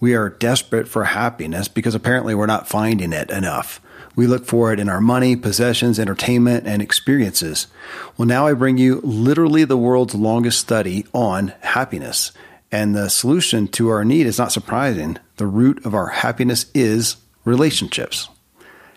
We are desperate for happiness because apparently we're not finding it enough. We look for it in our money, possessions, entertainment, and experiences. Well, now I bring you literally the world's longest study on happiness. And the solution to our need is not surprising. The root of our happiness is relationships.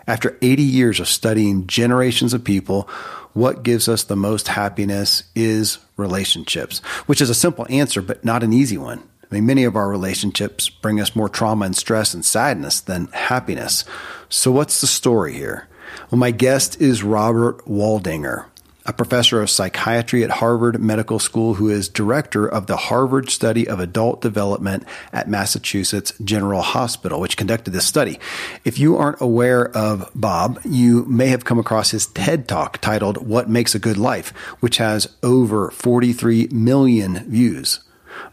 After 80 years of studying generations of people, what gives us the most happiness is relationships, which is a simple answer, but not an easy one. I mean, many of our relationships bring us more trauma and stress and sadness than happiness. So, what's the story here? Well, my guest is Robert Waldinger, a professor of psychiatry at Harvard Medical School who is director of the Harvard Study of Adult Development at Massachusetts General Hospital, which conducted this study. If you aren't aware of Bob, you may have come across his TED Talk titled What Makes a Good Life, which has over 43 million views.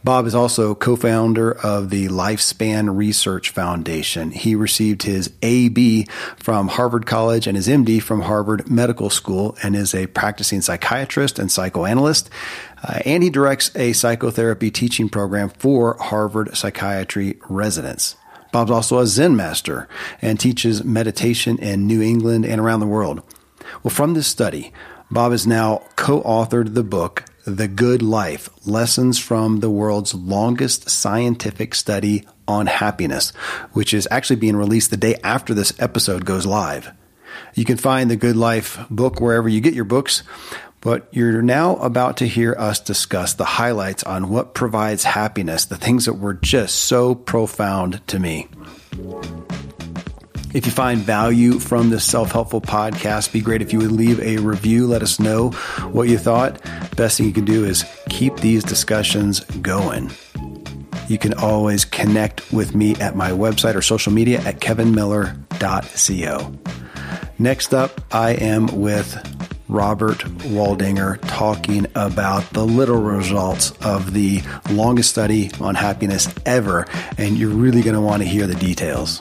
Bob is also co founder of the Lifespan Research Foundation. He received his AB from Harvard College and his MD from Harvard Medical School and is a practicing psychiatrist and psychoanalyst. Uh, and he directs a psychotherapy teaching program for Harvard psychiatry residents. Bob's also a Zen master and teaches meditation in New England and around the world. Well, from this study, Bob has now co authored the book the Good Life Lessons from the World's Longest Scientific Study on Happiness, which is actually being released the day after this episode goes live. You can find the Good Life book wherever you get your books, but you're now about to hear us discuss the highlights on what provides happiness, the things that were just so profound to me. If you find value from this self helpful podcast, be great if you would leave a review. Let us know what you thought. Best thing you can do is keep these discussions going. You can always connect with me at my website or social media at kevinmiller.co. Next up, I am with Robert Waldinger talking about the little results of the longest study on happiness ever. And you're really going to want to hear the details.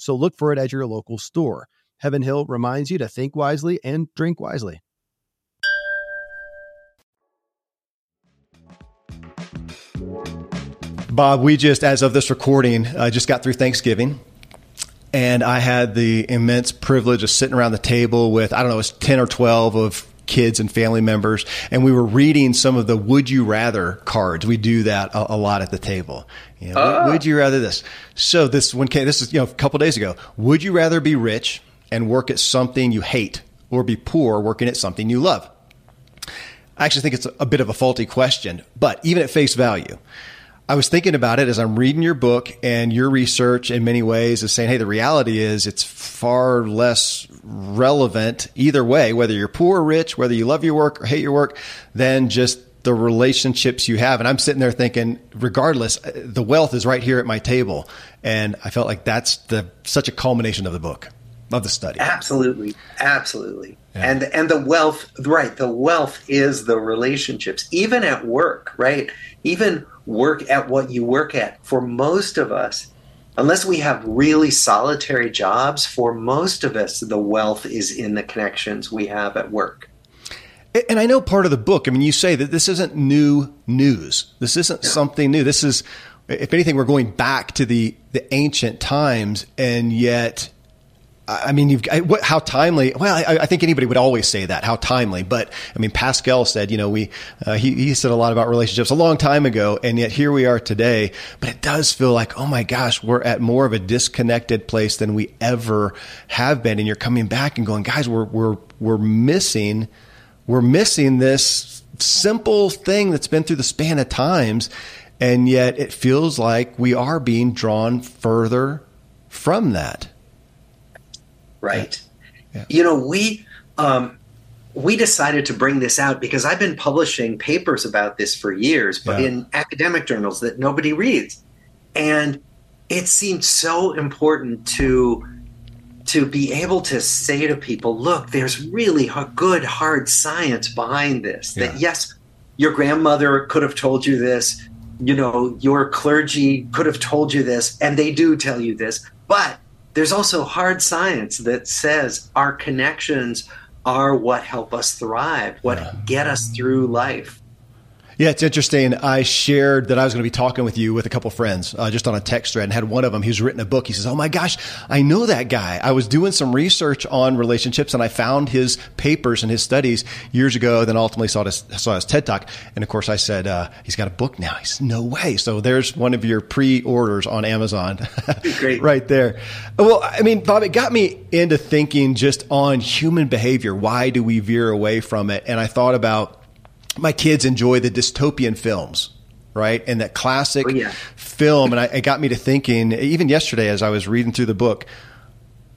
So look for it at your local store. Heaven Hill reminds you to think wisely and drink wisely. Bob, we just, as of this recording, uh, just got through Thanksgiving. And I had the immense privilege of sitting around the table with, I don't know, it was 10 or 12 of kids and family members. And we were reading some of the would you rather cards. We do that a, a lot at the table. You know, uh. Would you rather this? So this one came, this is, you know, a couple days ago. Would you rather be rich and work at something you hate or be poor working at something you love? I actually think it's a bit of a faulty question, but even at face value, I was thinking about it as I'm reading your book and your research in many ways is saying, hey, the reality is it's far less relevant either way, whether you're poor or rich, whether you love your work or hate your work, than just the relationships you have. And I'm sitting there thinking, regardless, the wealth is right here at my table. And I felt like that's the such a culmination of the book, of the study. Absolutely. Absolutely. Yeah. And and the wealth, right, the wealth is the relationships, even at work, right? Even work at what you work at. For most of us, unless we have really solitary jobs, for most of us, the wealth is in the connections we have at work. And I know part of the book, I mean, you say that this isn't new news. This isn't something new. This is, if anything, we're going back to the, the ancient times, and yet I mean, you've what, how timely. Well, I, I, think anybody would always say that how timely. But I mean, Pascal said, you know, we uh, he he said a lot about relationships a long time ago, and yet here we are today. But it does feel like, oh my gosh, we're at more of a disconnected place than we ever have been. And you're coming back and going, guys, we're we're we're missing we're missing this simple thing that's been through the span of times, and yet it feels like we are being drawn further from that right? Yeah. You know, we um, we decided to bring this out because I've been publishing papers about this for years, but yeah. in academic journals that nobody reads, and it seemed so important to to be able to say to people, look, there's really good hard science behind this. Yeah. That yes, your grandmother could have told you this, you know, your clergy could have told you this, and they do tell you this, but there's also hard science that says our connections are what help us thrive, what yeah. get us through life. Yeah, it's interesting. I shared that I was going to be talking with you with a couple friends uh, just on a text thread and had one of them, he's written a book. He says, Oh my gosh, I know that guy. I was doing some research on relationships and I found his papers and his studies years ago, then ultimately saw his, saw his TED talk. And of course I said, uh, he's got a book now. He said, no way. So there's one of your pre-orders on Amazon Great. right there. Well, I mean, Bob, it got me into thinking just on human behavior. Why do we veer away from it? And I thought about my kids enjoy the dystopian films right? And that classic oh, yeah. film. And I, it got me to thinking, even yesterday as I was reading through the book,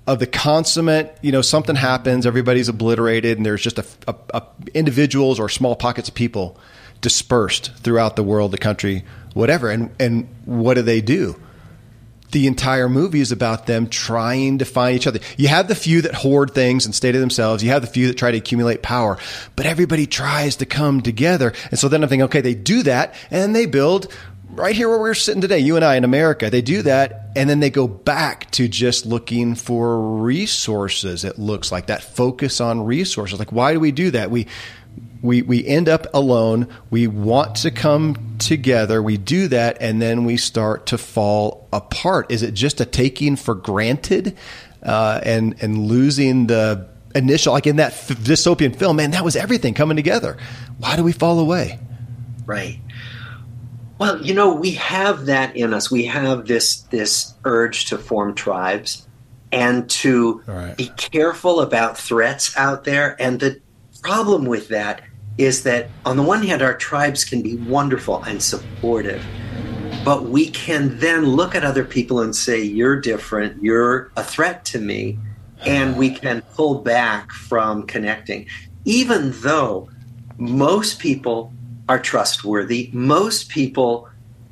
of the consummate, you know, something happens, everybody's obliterated, and there's just a, a, a individuals or small pockets of people dispersed throughout the world, the country, whatever. And and what do they do? The entire movie is about them trying to find each other. You have the few that hoard things and stay to themselves. You have the few that try to accumulate power, but everybody tries to come together. And so then I'm thinking, okay, they do that and they build right here where we're sitting today, you and I in America. They do that and then they go back to just looking for resources. It looks like that focus on resources. Like, why do we do that? We, we we end up alone. We want to come together. We do that, and then we start to fall apart. Is it just a taking for granted uh, and and losing the initial, like in that f- dystopian film? Man, that was everything coming together. Why do we fall away? Right. Well, you know, we have that in us. We have this this urge to form tribes and to right. be careful about threats out there. And the problem with that is that on the one hand, our tribes can be wonderful and supportive, but we can then look at other people and say, You're different, you're a threat to me, and we can pull back from connecting. Even though most people are trustworthy, most people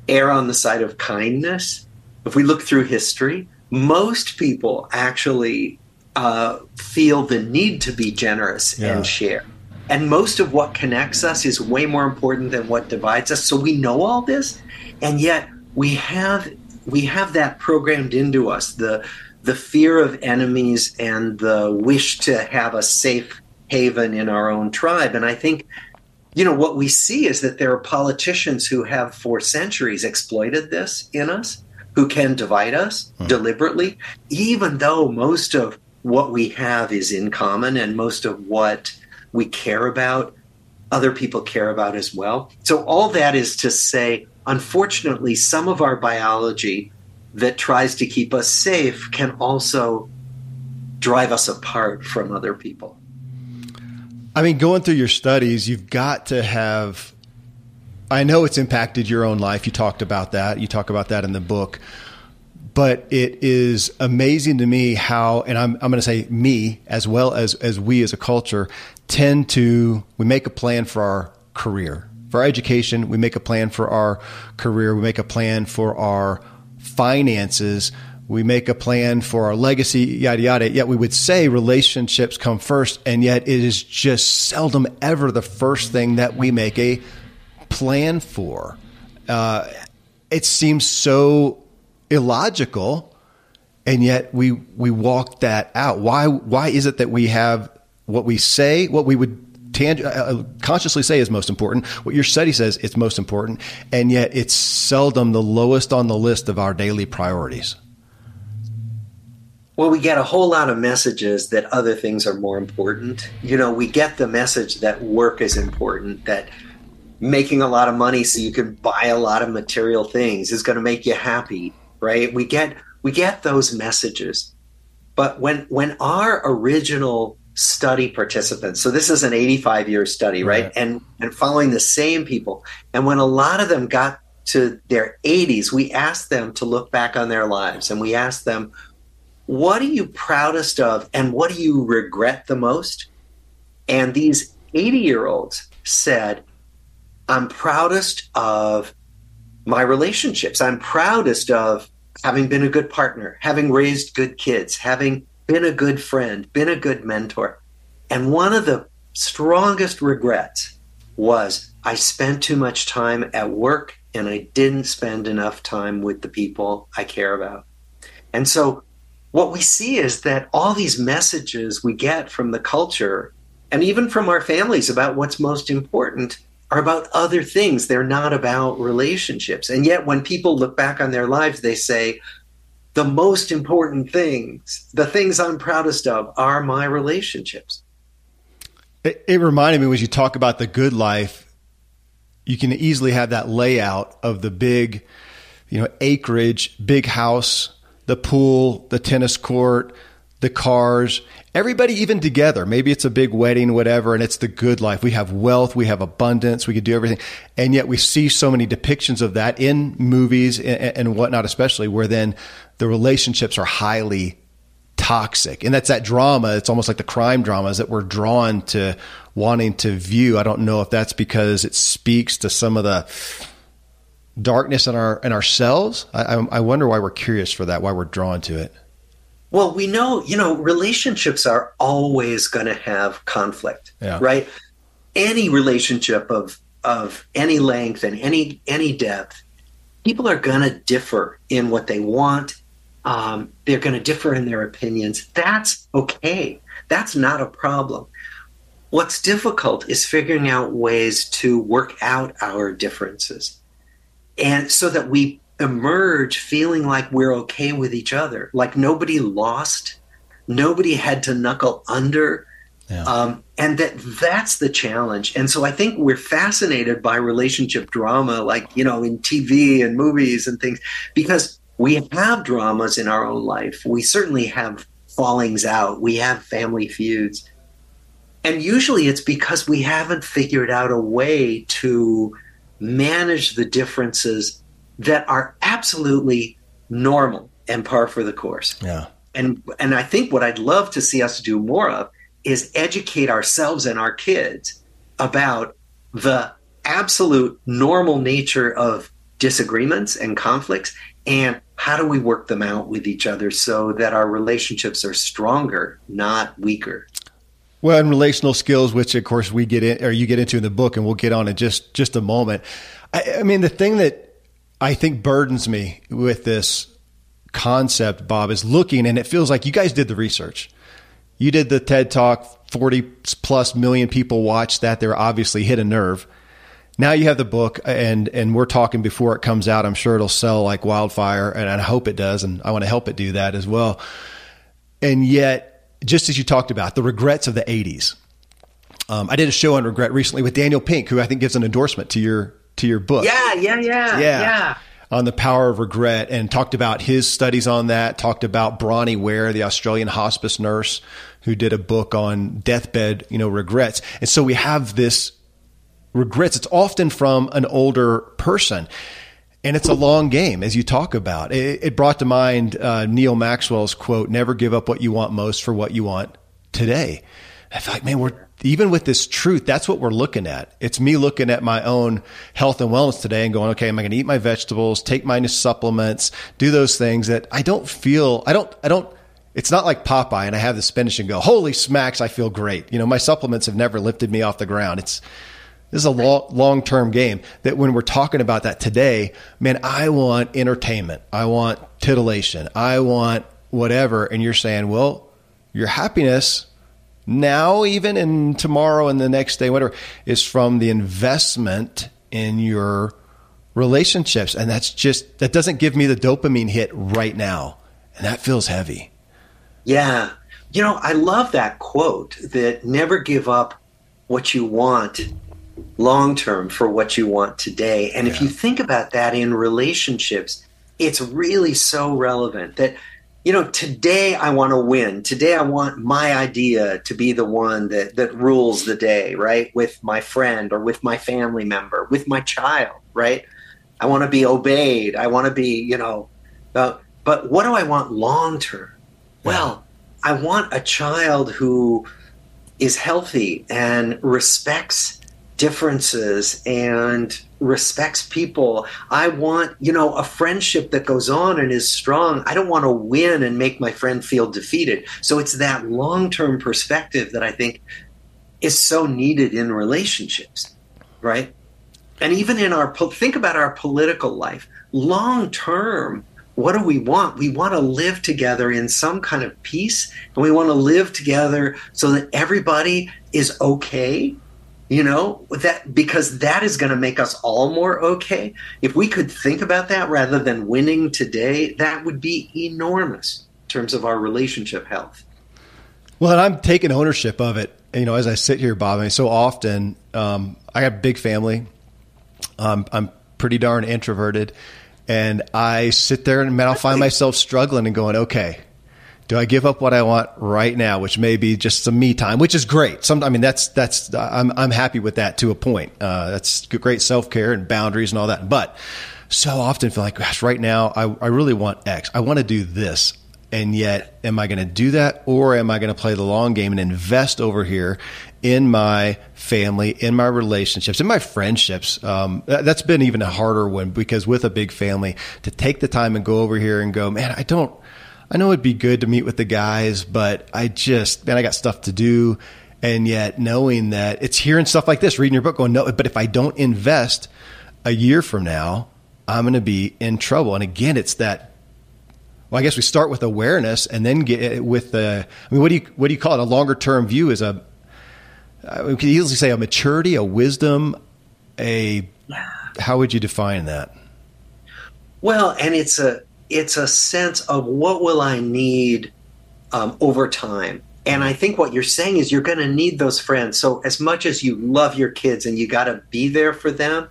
err on the side of kindness. If we look through history, most people actually uh, feel the need to be generous yeah. and share. And most of what connects us is way more important than what divides us. So we know all this, and yet we have we have that programmed into us the the fear of enemies and the wish to have a safe haven in our own tribe. And I think you know what we see is that there are politicians who have for centuries exploited this in us who can divide us hmm. deliberately even though most of what we have is in common and most of what we care about, other people care about as well. So, all that is to say, unfortunately, some of our biology that tries to keep us safe can also drive us apart from other people. I mean, going through your studies, you've got to have. I know it's impacted your own life. You talked about that. You talk about that in the book. But it is amazing to me how, and I'm, I'm going to say me as well as, as we as a culture, tend to we make a plan for our career. For our education we make a plan for our career. We make a plan for our finances. We make a plan for our legacy yada yada. Yet we would say relationships come first and yet it is just seldom ever the first thing that we make a plan for. Uh, it seems so illogical and yet we we walk that out. Why why is it that we have what we say, what we would tang- uh, uh, consciously say is most important, what your study says it's most important, and yet it's seldom the lowest on the list of our daily priorities? Well, we get a whole lot of messages that other things are more important. You know, we get the message that work is important, that making a lot of money so you can buy a lot of material things is going to make you happy, right? We get we get those messages. But when when our original study participants, so this is an 85 year study, right? right? And and following the same people. And when a lot of them got to their 80s, we asked them to look back on their lives and we asked them, what are you proudest of and what do you regret the most? And these 80 year olds said, I'm proudest of my relationships. I'm proudest of having been a good partner, having raised good kids, having been a good friend, been a good mentor. And one of the strongest regrets was I spent too much time at work and I didn't spend enough time with the people I care about. And so what we see is that all these messages we get from the culture and even from our families about what's most important are about other things. They're not about relationships. And yet, when people look back on their lives, they say, the most important things, the things I'm proudest of, are my relationships. It, it reminded me as you talk about the good life, you can easily have that layout of the big, you know, acreage, big house, the pool, the tennis court, the cars, everybody even together. Maybe it's a big wedding, whatever, and it's the good life. We have wealth, we have abundance, we could do everything. And yet we see so many depictions of that in movies and, and whatnot, especially where then the relationships are highly toxic. And that's that drama. It's almost like the crime dramas that we're drawn to wanting to view. I don't know if that's because it speaks to some of the darkness in our in ourselves. I, I wonder why we're curious for that, why we're drawn to it. Well, we know, you know, relationships are always going to have conflict, yeah. right? Any relationship of of any length and any any depth, people are going to differ in what they want. Um, they're going to differ in their opinions. That's okay. That's not a problem. What's difficult is figuring out ways to work out our differences, and so that we emerge feeling like we're okay with each other, like nobody lost, nobody had to knuckle under. Yeah. Um, and that that's the challenge. And so I think we're fascinated by relationship drama, like, you know, in TV and movies and things, because we have dramas in our own life. We certainly have fallings out, we have family feuds. And usually it's because we haven't figured out a way to manage the differences that are absolutely normal and par for the course. Yeah. And and I think what I'd love to see us do more of is educate ourselves and our kids about the absolute normal nature of disagreements and conflicts and how do we work them out with each other so that our relationships are stronger, not weaker. Well, and relational skills, which of course we get in, or you get into in the book, and we'll get on in just just a moment. I, I mean, the thing that I think burdens me with this concept, Bob, is looking and it feels like you guys did the research. You did the TED Talk, 40 plus million people watched that. They're obviously hit a nerve. Now you have the book and, and we're talking before it comes out. I'm sure it'll sell like wildfire and I hope it does. And I want to help it do that as well. And yet, just as you talked about the regrets of the 80s, um, I did a show on regret recently with Daniel Pink, who I think gives an endorsement to your to your book. Yeah, yeah, yeah, yeah, yeah. On the power of regret, and talked about his studies on that. Talked about Bronnie Ware, the Australian hospice nurse, who did a book on deathbed, you know, regrets. And so we have this regrets. It's often from an older person. And it's a long game, as you talk about. It, it brought to mind uh, Neal Maxwell's quote, never give up what you want most for what you want today. I feel like, man, we're even with this truth, that's what we're looking at. It's me looking at my own health and wellness today and going, okay, am I going to eat my vegetables, take my supplements, do those things that I don't feel, I don't, I don't, it's not like Popeye and I have the spinach and go, holy smacks, I feel great. You know, my supplements have never lifted me off the ground. It's, this is a long, long term game that when we're talking about that today, man, I want entertainment. I want titillation. I want whatever, and you're saying, well, your happiness now, even and tomorrow and the next day, whatever, is from the investment in your relationships. And that's just, that doesn't give me the dopamine hit right now. And that feels heavy. Yeah. You know, I love that quote that never give up what you want long term for what you want today. And yeah. if you think about that in relationships, it's really so relevant that you know today i want to win. Today i want my idea to be the one that that rules the day right? With my friend or with my family member with my child right? I want to be obeyed. I want to be you know uh, but what do i want long term well i want a child who is healthy and respects differences and respects people. I want, you know, a friendship that goes on and is strong. I don't want to win and make my friend feel defeated. So it's that long term perspective that I think is so needed in relationships, right? And even in our, think about our political life. Long term, what do we want? We want to live together in some kind of peace, and we want to live together so that everybody is okay you know that because that is going to make us all more okay. If we could think about that rather than winning today that would be enormous in terms of our relationship health. Well and i'm taking ownership of it you know as i sit here bob I mean, so often um, i have a big family. Um, i'm pretty darn introverted. And i sit there and man i'll find myself struggling and going okay do I give up what I want right now, which may be just some me time, which is great. Some, I mean, that's that's I'm I'm happy with that to a point. Uh, that's great self care and boundaries and all that. But so often feel like, gosh, right now I I really want X. I want to do this, and yet am I going to do that, or am I going to play the long game and invest over here in my family, in my relationships, in my friendships. Um, that's been even a harder one because with a big family, to take the time and go over here and go, man, I don't, I know it'd be good to meet with the guys, but I just, man, I got stuff to do. And yet knowing that it's hearing stuff like this, reading your book, going, no, but if I don't invest a year from now, I'm going to be in trouble. And again, it's that well, I guess we start with awareness and then get with the. I mean, what do you what do you call it? A longer term view is a. Uh, we could easily say a maturity, a wisdom, a. How would you define that? Well, and it's a it's a sense of what will I need um, over time. And I think what you're saying is you're going to need those friends. So as much as you love your kids and you got to be there for them,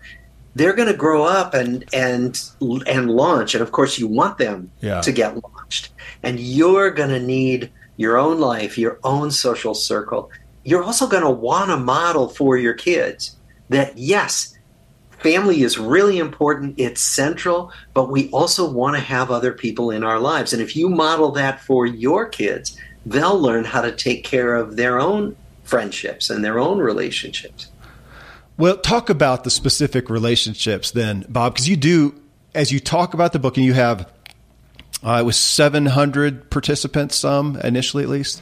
they're going to grow up and and and launch. And of course, you want them yeah. to get launched. And you're going to need your own life, your own social circle. You're also going to want to model for your kids that yes, family is really important. It's central, but we also want to have other people in our lives. And if you model that for your kids, they'll learn how to take care of their own friendships and their own relationships. Well, talk about the specific relationships then, Bob, because you do, as you talk about the book, and you have, uh, it was 700 participants, some initially at least.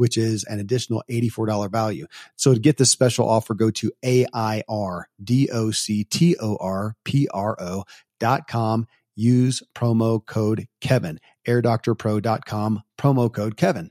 which is an additional $84 value. So to get this special offer, go to A-I-R-D-O-C-T-O-R-P-R-O dot com use promo code Kevin. AirDoctorPro.com, promo code Kevin.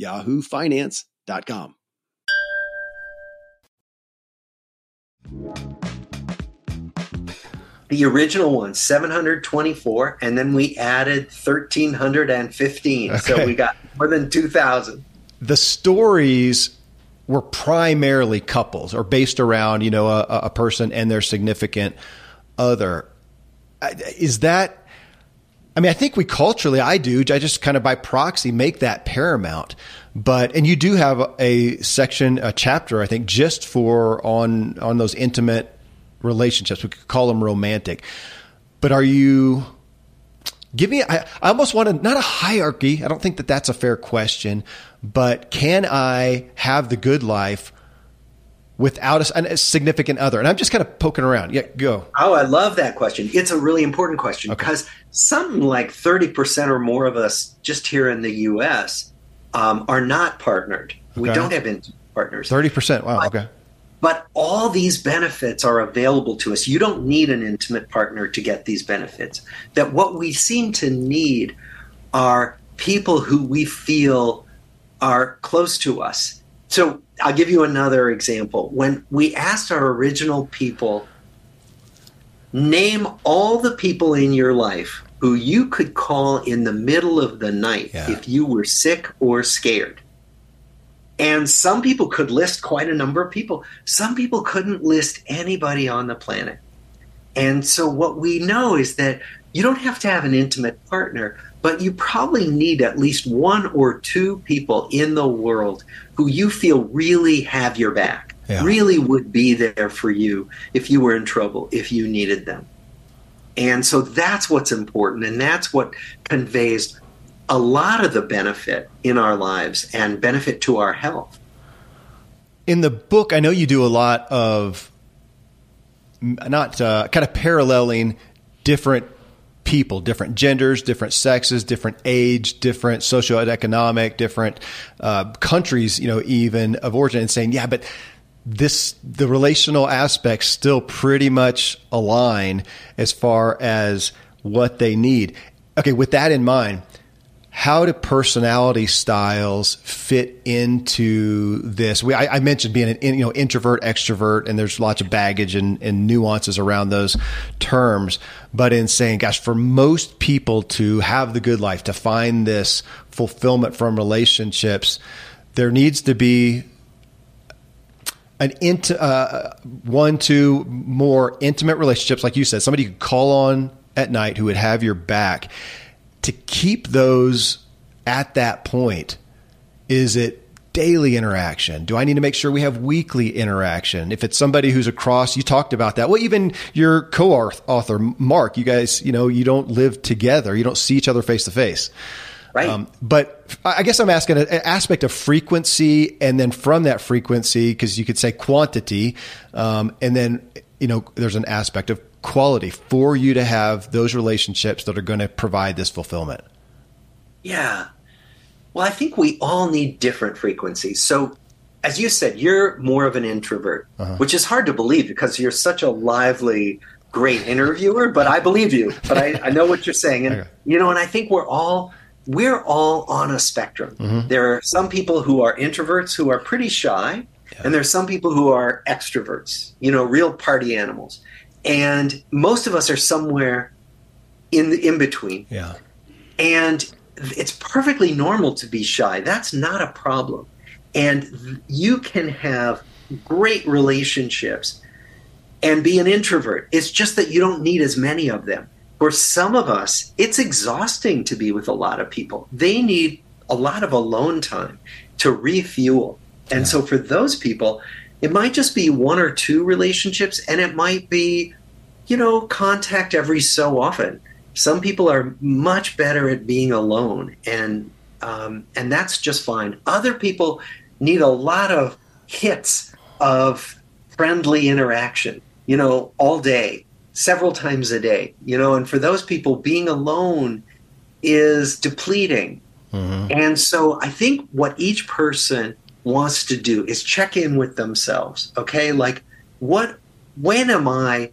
yahoofinance.com. The original one, 724, and then we added 1315. Okay. So we got more than 2,000. The stories were primarily couples or based around, you know, a, a person and their significant other. Is that I mean, I think we culturally, I do. I just kind of by proxy make that paramount. But and you do have a section, a chapter, I think, just for on on those intimate relationships. We could call them romantic. But are you? Give me. I, I almost want to not a hierarchy. I don't think that that's a fair question. But can I have the good life without a, a, significant other? And I'm just kind of poking around. Yeah, go. Oh, I love that question. It's a really important question okay. because something like 30% or more of us just here in the US um, are not partnered. Okay. We don't have partners. 30%. Wow. But, okay. But all these benefits are available to us. You don't need an intimate partner to get these benefits. That what we seem to need are people who we feel are close to us. So I'll give you another example. When we asked our original people, name all the people in your life who you could call in the middle of the night yeah. if you were sick or scared. And some people could list quite a number of people. Some people couldn't list anybody on the planet. And so, what we know is that you don't have to have an intimate partner, but you probably need at least one or two people in the world who you feel really have your back, yeah. really would be there for you if you were in trouble, if you needed them. And so that's what's important, and that's what conveys a lot of the benefit in our lives and benefit to our health. In the book, I know you do a lot of not uh, kind of paralleling different people, different genders, different sexes, different age, different socioeconomic, different uh, countries, you know, even of origin, and saying, yeah, but this the relational aspects still pretty much align as far as what they need. Okay, with that in mind, how do personality styles fit into this? We, I, I, mentioned being an you know introvert, extrovert, and there's lots of baggage and, and, nuances around those terms. But in saying, gosh, for most people to have the good life, to find this fulfillment from relationships, there needs to be an int- uh, one, two more intimate relationships, like you said, somebody you could call on at night who would have your back to keep those at that point? Is it daily interaction? Do I need to make sure we have weekly interaction? If it's somebody who's across, you talked about that. Well, even your co-author, Mark, you guys, you know, you don't live together. You don't see each other face to face. Right. Um, but I guess I'm asking an aspect of frequency, and then from that frequency, because you could say quantity, um, and then you know there's an aspect of quality for you to have those relationships that are going to provide this fulfillment? Yeah. Well, I think we all need different frequencies. So, as you said, you're more of an introvert, uh-huh. which is hard to believe because you're such a lively, great interviewer. But I believe you. But I, I know what you're saying, and okay. you know, and I think we're all we're all on a spectrum. Mm-hmm. There are some people who are introverts who are pretty shy, yeah. and there's some people who are extroverts. You know, real party animals and most of us are somewhere in the in between. Yeah. And it's perfectly normal to be shy. That's not a problem. And you can have great relationships and be an introvert. It's just that you don't need as many of them. For some of us, it's exhausting to be with a lot of people. They need a lot of alone time to refuel. And yeah. so for those people, it might just be one or two relationships, and it might be, you know, contact every so often. Some people are much better at being alone, and um, and that's just fine. Other people need a lot of hits of friendly interaction, you know, all day, several times a day, you know. And for those people, being alone is depleting. Mm-hmm. And so I think what each person wants to do is check in with themselves. Okay, like what, when am I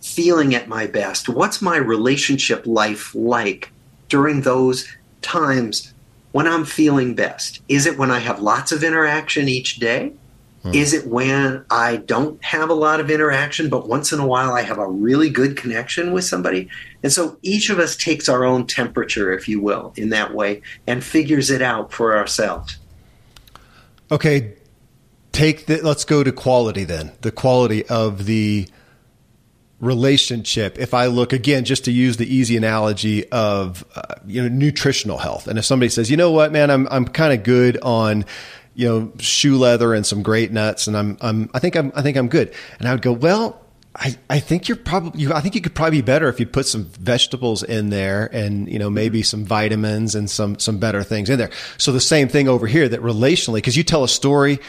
feeling at my best? What's my relationship life like during those times when I'm feeling best? Is it when I have lots of interaction each day? Hmm. Is it when I don't have a lot of interaction, but once in a while I have a really good connection with somebody? And so each of us takes our own temperature, if you will, in that way and figures it out for ourselves. Okay, take the, let's go to quality then. The quality of the relationship. If I look again, just to use the easy analogy of uh, you know nutritional health, and if somebody says, you know what, man, I'm I'm kind of good on you know shoe leather and some great nuts, and I'm I'm I think I'm I think I'm good, and I would go, well, I, I think you're probably you, I think you could probably be better if you put some vegetables in there and you know maybe some vitamins and some some better things in there. So the same thing over here that relationally because you tell a story.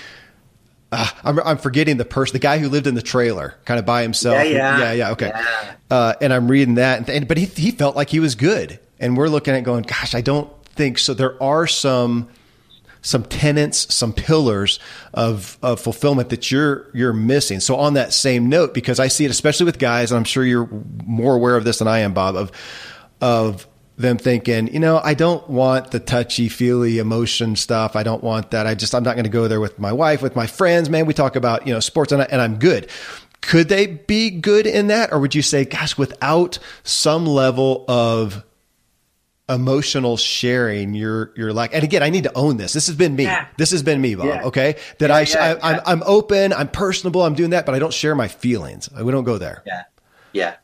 Uh, I'm, I'm forgetting the person, the guy who lived in the trailer, kind of by himself. Yeah, yeah, yeah, yeah okay. Yeah. Uh, and I'm reading that, and, but he he felt like he was good, and we're looking at going, gosh, I don't think so. There are some some tenants, some pillars of, of fulfillment that you're you're missing. So on that same note, because I see it especially with guys, and I'm sure you're more aware of this than I am, Bob, of of them thinking, you know, I don't want the touchy feely emotion stuff. I don't want that. I just I'm not going to go there with my wife, with my friends. Man, we talk about you know sports, and, I, and I'm good. Could they be good in that, or would you say, gosh, without some level of emotional sharing you're you're like and again i need to own this this has been me yeah. this has been me bob yeah. okay that yeah, I, I I'm, I'm open i'm personable i'm doing that but i don't share my feelings we don't go there yeah yeah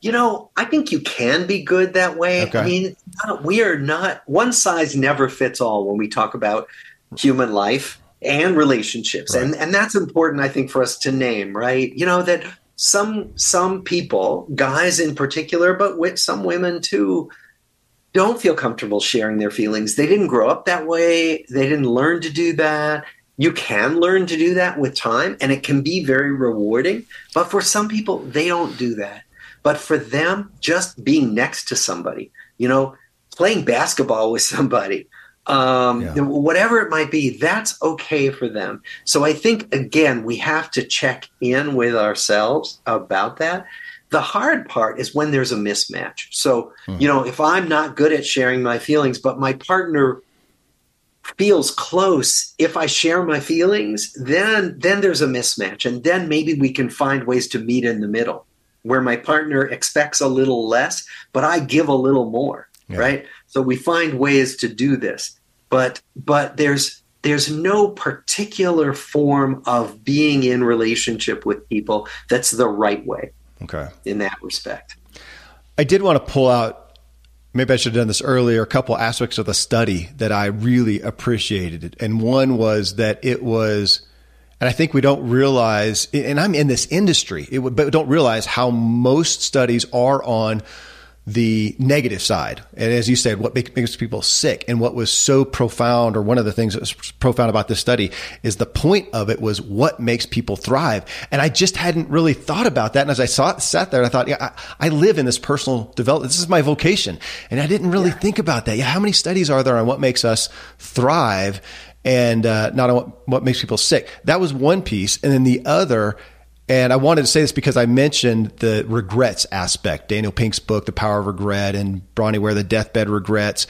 you know i think you can be good that way okay. i mean we are not one size never fits all when we talk about human life and relationships right. and and that's important i think for us to name right you know that some some people guys in particular but with some women too don't feel comfortable sharing their feelings. They didn't grow up that way. They didn't learn to do that. You can learn to do that with time, and it can be very rewarding. But for some people, they don't do that. But for them, just being next to somebody, you know, playing basketball with somebody, um, yeah. whatever it might be, that's okay for them. So I think, again, we have to check in with ourselves about that The hard part is when there's a mismatch. So, mm-hmm. you know, if I'm not good at sharing my feelings, but my partner feels close if i share my feelings then then there's a mismatch and then maybe we can find ways to meet in the middle where my partner expects a little less but i give a little more yeah. right so we find ways to do this but but there's there's no particular form of being in relationship with people that's the right way okay in that respect i did want to pull out maybe I should have done this earlier, a couple aspects of the study that I really appreciated. And one was that it was, and I think we don't realize, and I'm in this industry, it, but don't realize how most studies are on the negative side. And as you said, what makes people sick and what was so profound, or one of the things that was profound about this study is the point of it was what makes people thrive. And I just hadn't really thought about that. And as I saw, sat there, I thought, yeah, I, I, live in this personal development. This is my vocation. And I didn't really yeah. think about that. Yeah. How many studies are there on what makes us thrive? And uh, not on what, what makes people sick. That was one piece. And then the other and I wanted to say this because I mentioned the regrets aspect, Daniel Pink's book, The Power of Regret, and Bronnie Ware, The Deathbed Regrets.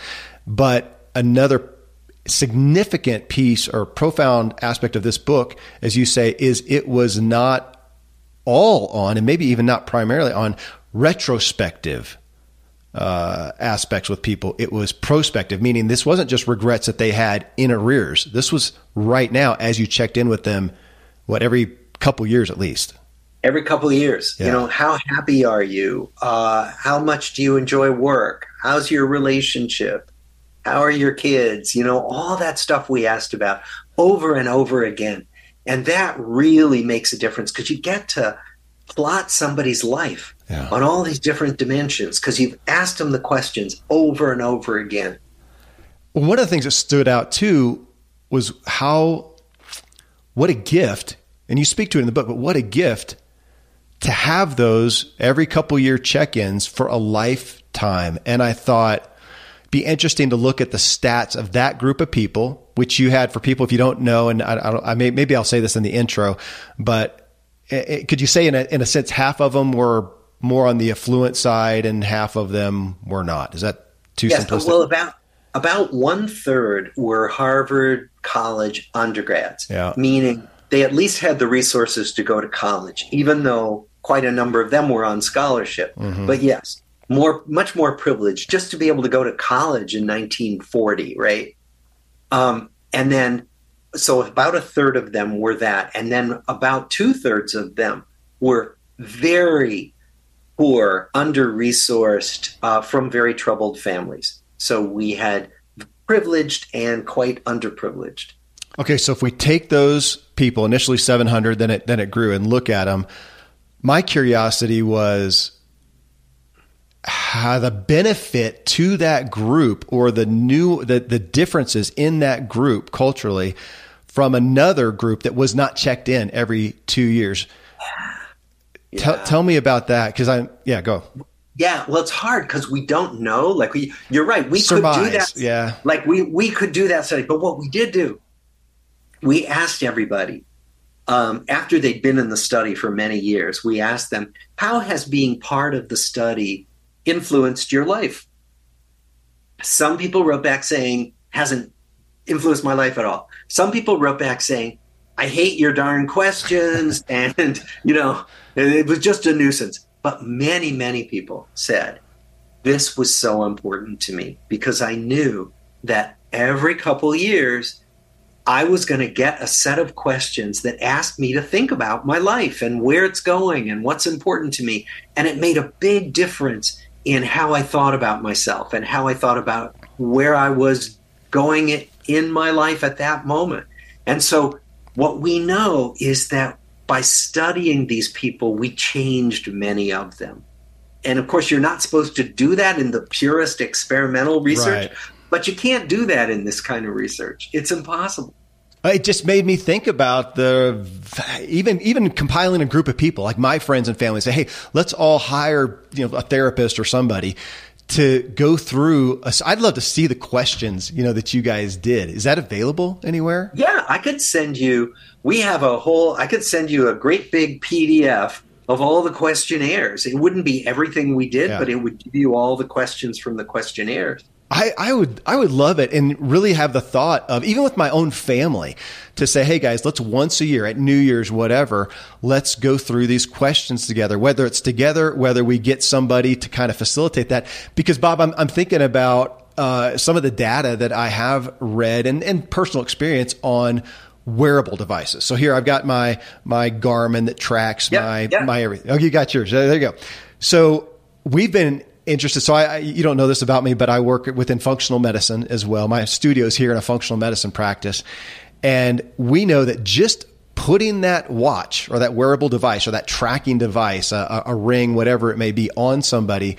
But another significant piece or profound aspect of this book, as you say, is it was not all on, and maybe even not primarily on, retrospective uh, aspects with people. It was prospective, meaning this wasn't just regrets that they had in arrears. This was right now as you checked in with them, what every couple years at least every couple years yeah. you know how happy are you uh, how much do you enjoy work how's your relationship how are your kids you know all that stuff we asked about over and over again and that really makes a difference because you get to plot somebody's life yeah. on all these different dimensions because you've asked them the questions over and over again one of the things that stood out too was how what a gift and you speak to it in the book, but what a gift to have those every couple year check ins for a lifetime. And I thought, be interesting to look at the stats of that group of people, which you had for people if you don't know. And I, I, I may, maybe I'll say this in the intro, but could you say in a, in a sense half of them were more on the affluent side and half of them were not? Is that too yes, simplistic? Well, about about one third were Harvard College undergrads, yeah. meaning they at least had the resources to go to college, even though quite a number of them were on scholarship. Mm-hmm. But yes, more much more privileged just to be able to go to college in 1940, right? Um, and then, so about a third of them were that, and then about two thirds of them were very poor, under resourced, uh, from very troubled families. So we had privileged and quite underprivileged. Okay, so if we take those people, initially 700, then it then it grew, and look at them, my curiosity was how the benefit to that group or the new the, the differences in that group culturally from another group that was not checked in every two years. Yeah. Tell, tell me about that because I'm yeah go. Yeah, well, it's hard because we don't know. Like we, you're right. We Surmise, could do that. Yeah, like we we could do that study, but what we did do we asked everybody um, after they'd been in the study for many years, we asked them, How has being part of the study influenced your life? Some people wrote back saying, Hasn't influenced my life at all. Some people wrote back saying, I hate your darn questions. and, you know, it was just a nuisance. But many, many people said, This was so important to me because I knew that every couple years I was going to get a set of questions that asked me to think about my life and where it's going and what's important to me. And it made a big difference in how I thought about myself and how I thought about where I was going in my life at that moment. And so, what we know is that by studying these people, we changed many of them. And of course, you're not supposed to do that in the purest experimental research, right. but you can't do that in this kind of research. It's impossible. Uh, it just made me think about the even even compiling a group of people like my friends and family say, hey, let's all hire you know a therapist or somebody to go through. i I'd love to see the questions you know that you guys did. Is that available anywhere? Yeah, I could send you. We have a whole. I could send you a great big PDF of all the questionnaires. It wouldn't be everything we did, yeah. but it would give you all the questions from the questionnaires. I, I would I would love it and really have the thought of even with my own family to say, hey guys, let's once a year at New Year's, whatever, let's go through these questions together, whether it's together, whether we get somebody to kind of facilitate that. Because Bob, I'm, I'm thinking about uh, some of the data that I have read and, and personal experience on wearable devices. So here I've got my my Garmin that tracks yep, my yep. my everything. Oh, you got yours. There you go. So we've been interested. So I, I, you don't know this about me, but I work within functional medicine as well. My studio is here in a functional medicine practice, and we know that just putting that watch or that wearable device or that tracking device, a, a ring, whatever it may be, on somebody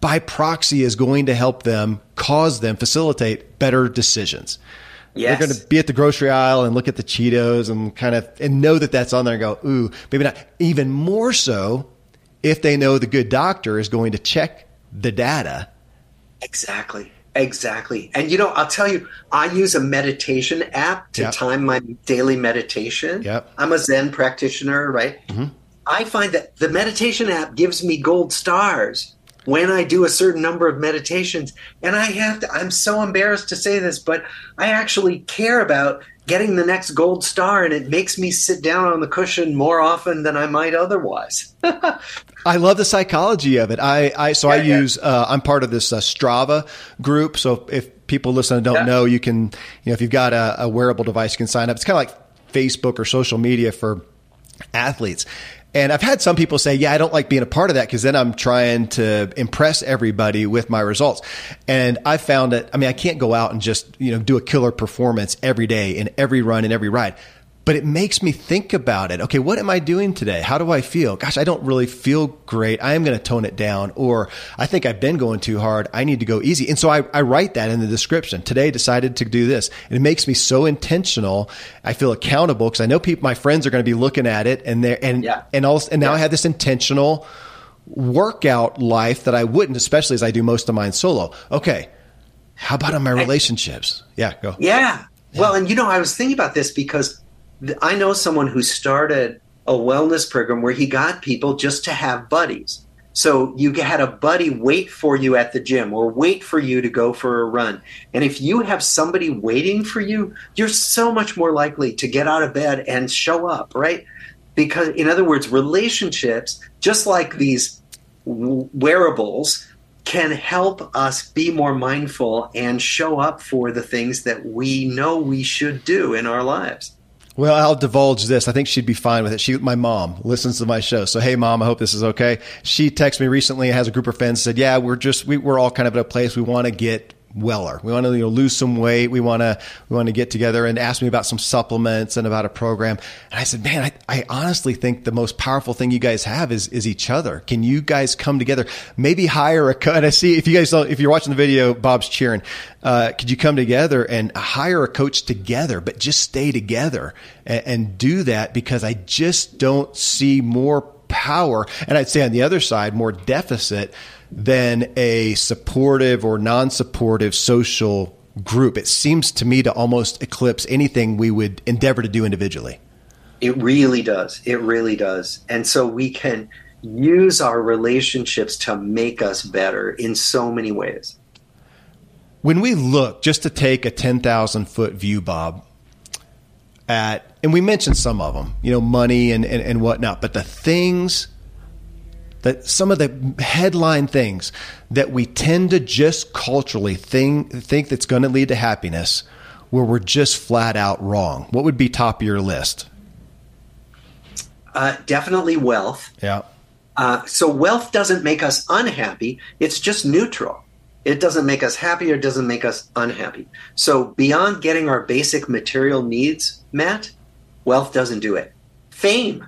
by proxy is going to help them cause them facilitate better decisions. Yes. They're going to be at the grocery aisle and look at the Cheetos and kind of and know that that's on there and go, ooh, maybe not. Even more so if they know the good doctor is going to check the data. Exactly. Exactly. And you know, I'll tell you, I use a meditation app to yep. time my daily meditation. Yep. I'm a Zen practitioner, right? Mm-hmm. I find that the meditation app gives me gold stars when I do a certain number of meditations. And I have to, I'm so embarrassed to say this, but I actually care about getting the next gold star and it makes me sit down on the cushion more often than I might otherwise. I love the psychology of it. I, I so yeah, I use uh, I'm part of this uh, Strava group. So if people listen and don't yeah. know, you can you know if you've got a, a wearable device, you can sign up. It's kind of like Facebook or social media for athletes. And I've had some people say, yeah, I don't like being a part of that because then I'm trying to impress everybody with my results. And I found that, I mean, I can't go out and just, you know, do a killer performance every day in every run and every ride but it makes me think about it. Okay, what am I doing today? How do I feel? Gosh, I don't really feel great. I am going to tone it down. Or I think I've been going too hard. I need to go easy. And so I, I write that in the description. Today decided to do this. And it makes me so intentional. I feel accountable because I know people, my friends are going to be looking at it and they're, and, yeah. and also, and now yeah. I have this intentional workout life that I wouldn't, especially as I do most of mine solo. Okay. How about on my relationships? Yeah, go. Yeah. yeah. Well, and you know, I was thinking about this because I know someone who started a wellness program where he got people just to have buddies. So you had a buddy wait for you at the gym or wait for you to go for a run. And if you have somebody waiting for you, you're so much more likely to get out of bed and show up, right? Because, in other words, relationships, just like these wearables, can help us be more mindful and show up for the things that we know we should do in our lives. Well, I'll divulge this. I think she'd be fine with it. She, my mom, listens to my show. So, hey, mom, I hope this is okay. She texted me recently. Has a group of friends. Said, yeah, we're just we, we're all kind of at a place we want to get weller. We want to you know, lose some weight. We want to we want to get together and ask me about some supplements and about a program. And I said, man, I, I honestly think the most powerful thing you guys have is is each other. Can you guys come together? Maybe hire a coach. And I see if you guys if you're watching the video, Bob's cheering. Uh, could you come together and hire a coach together, but just stay together and, and do that because I just don't see more power. And I'd say on the other side, more deficit than a supportive or non supportive social group. It seems to me to almost eclipse anything we would endeavor to do individually. It really does. It really does. And so we can use our relationships to make us better in so many ways. When we look, just to take a 10,000 foot view, Bob, at, and we mentioned some of them, you know, money and, and, and whatnot, but the things that some of the headline things that we tend to just culturally think, think that's going to lead to happiness where we're just flat out wrong? What would be top of your list? Uh, definitely wealth. Yeah. Uh, so wealth doesn't make us unhappy. It's just neutral. It doesn't make us happy or doesn't make us unhappy. So beyond getting our basic material needs met, wealth doesn't do it. Fame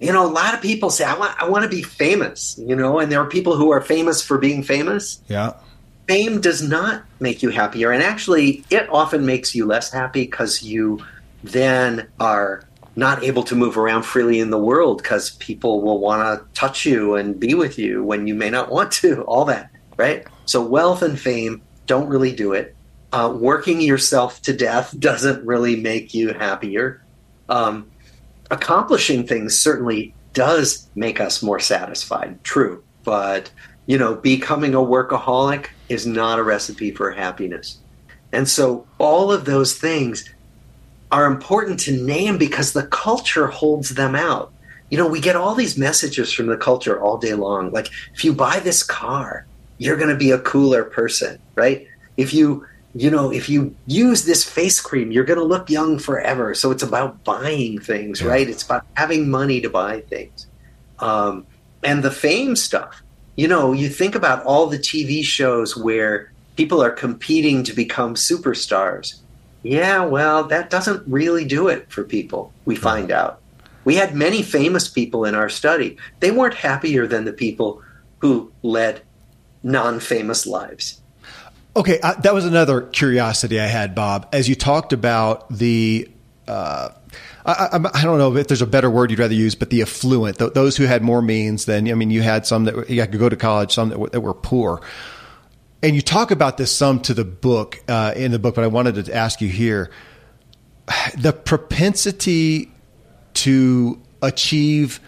you know, a lot of people say, I want, I want to be famous, you know, and there are people who are famous for being famous. Yeah. Fame does not make you happier. And actually, it often makes you less happy because you then are not able to move around freely in the world because people will want to touch you and be with you when you may not want to, all that, right? So, wealth and fame don't really do it. Uh, working yourself to death doesn't really make you happier. Um, accomplishing things certainly does make us more satisfied. True. But, you know, becoming a workaholic is not a recipe for happiness. And so all of those things are important to name because the culture holds them out. You know, we get all these messages from the culture all day long. Like, if you buy this car, you're going to be a cooler person, right? If you, you know, if you use this face cream, you're going to look young forever. So it's about buying things, yeah. right? It's about having money to buy things. Um, and the fame stuff. You know, you think about all the TV shows where people are competing to become superstars. Yeah, well, that doesn't really do it for people, we find out. We had many famous people in our study. They weren't happier than the people who led non famous lives. Okay, uh, that was another curiosity I had, Bob. As you talked about the, uh, I, I, I, don't know if there's a better word you'd rather use, but the affluent, th- those who had more means than, I mean, you had some that you could go to college, some that, w- that were poor. And you talk about this some to the book uh, in the book, but I wanted to ask you here the propensity to achieve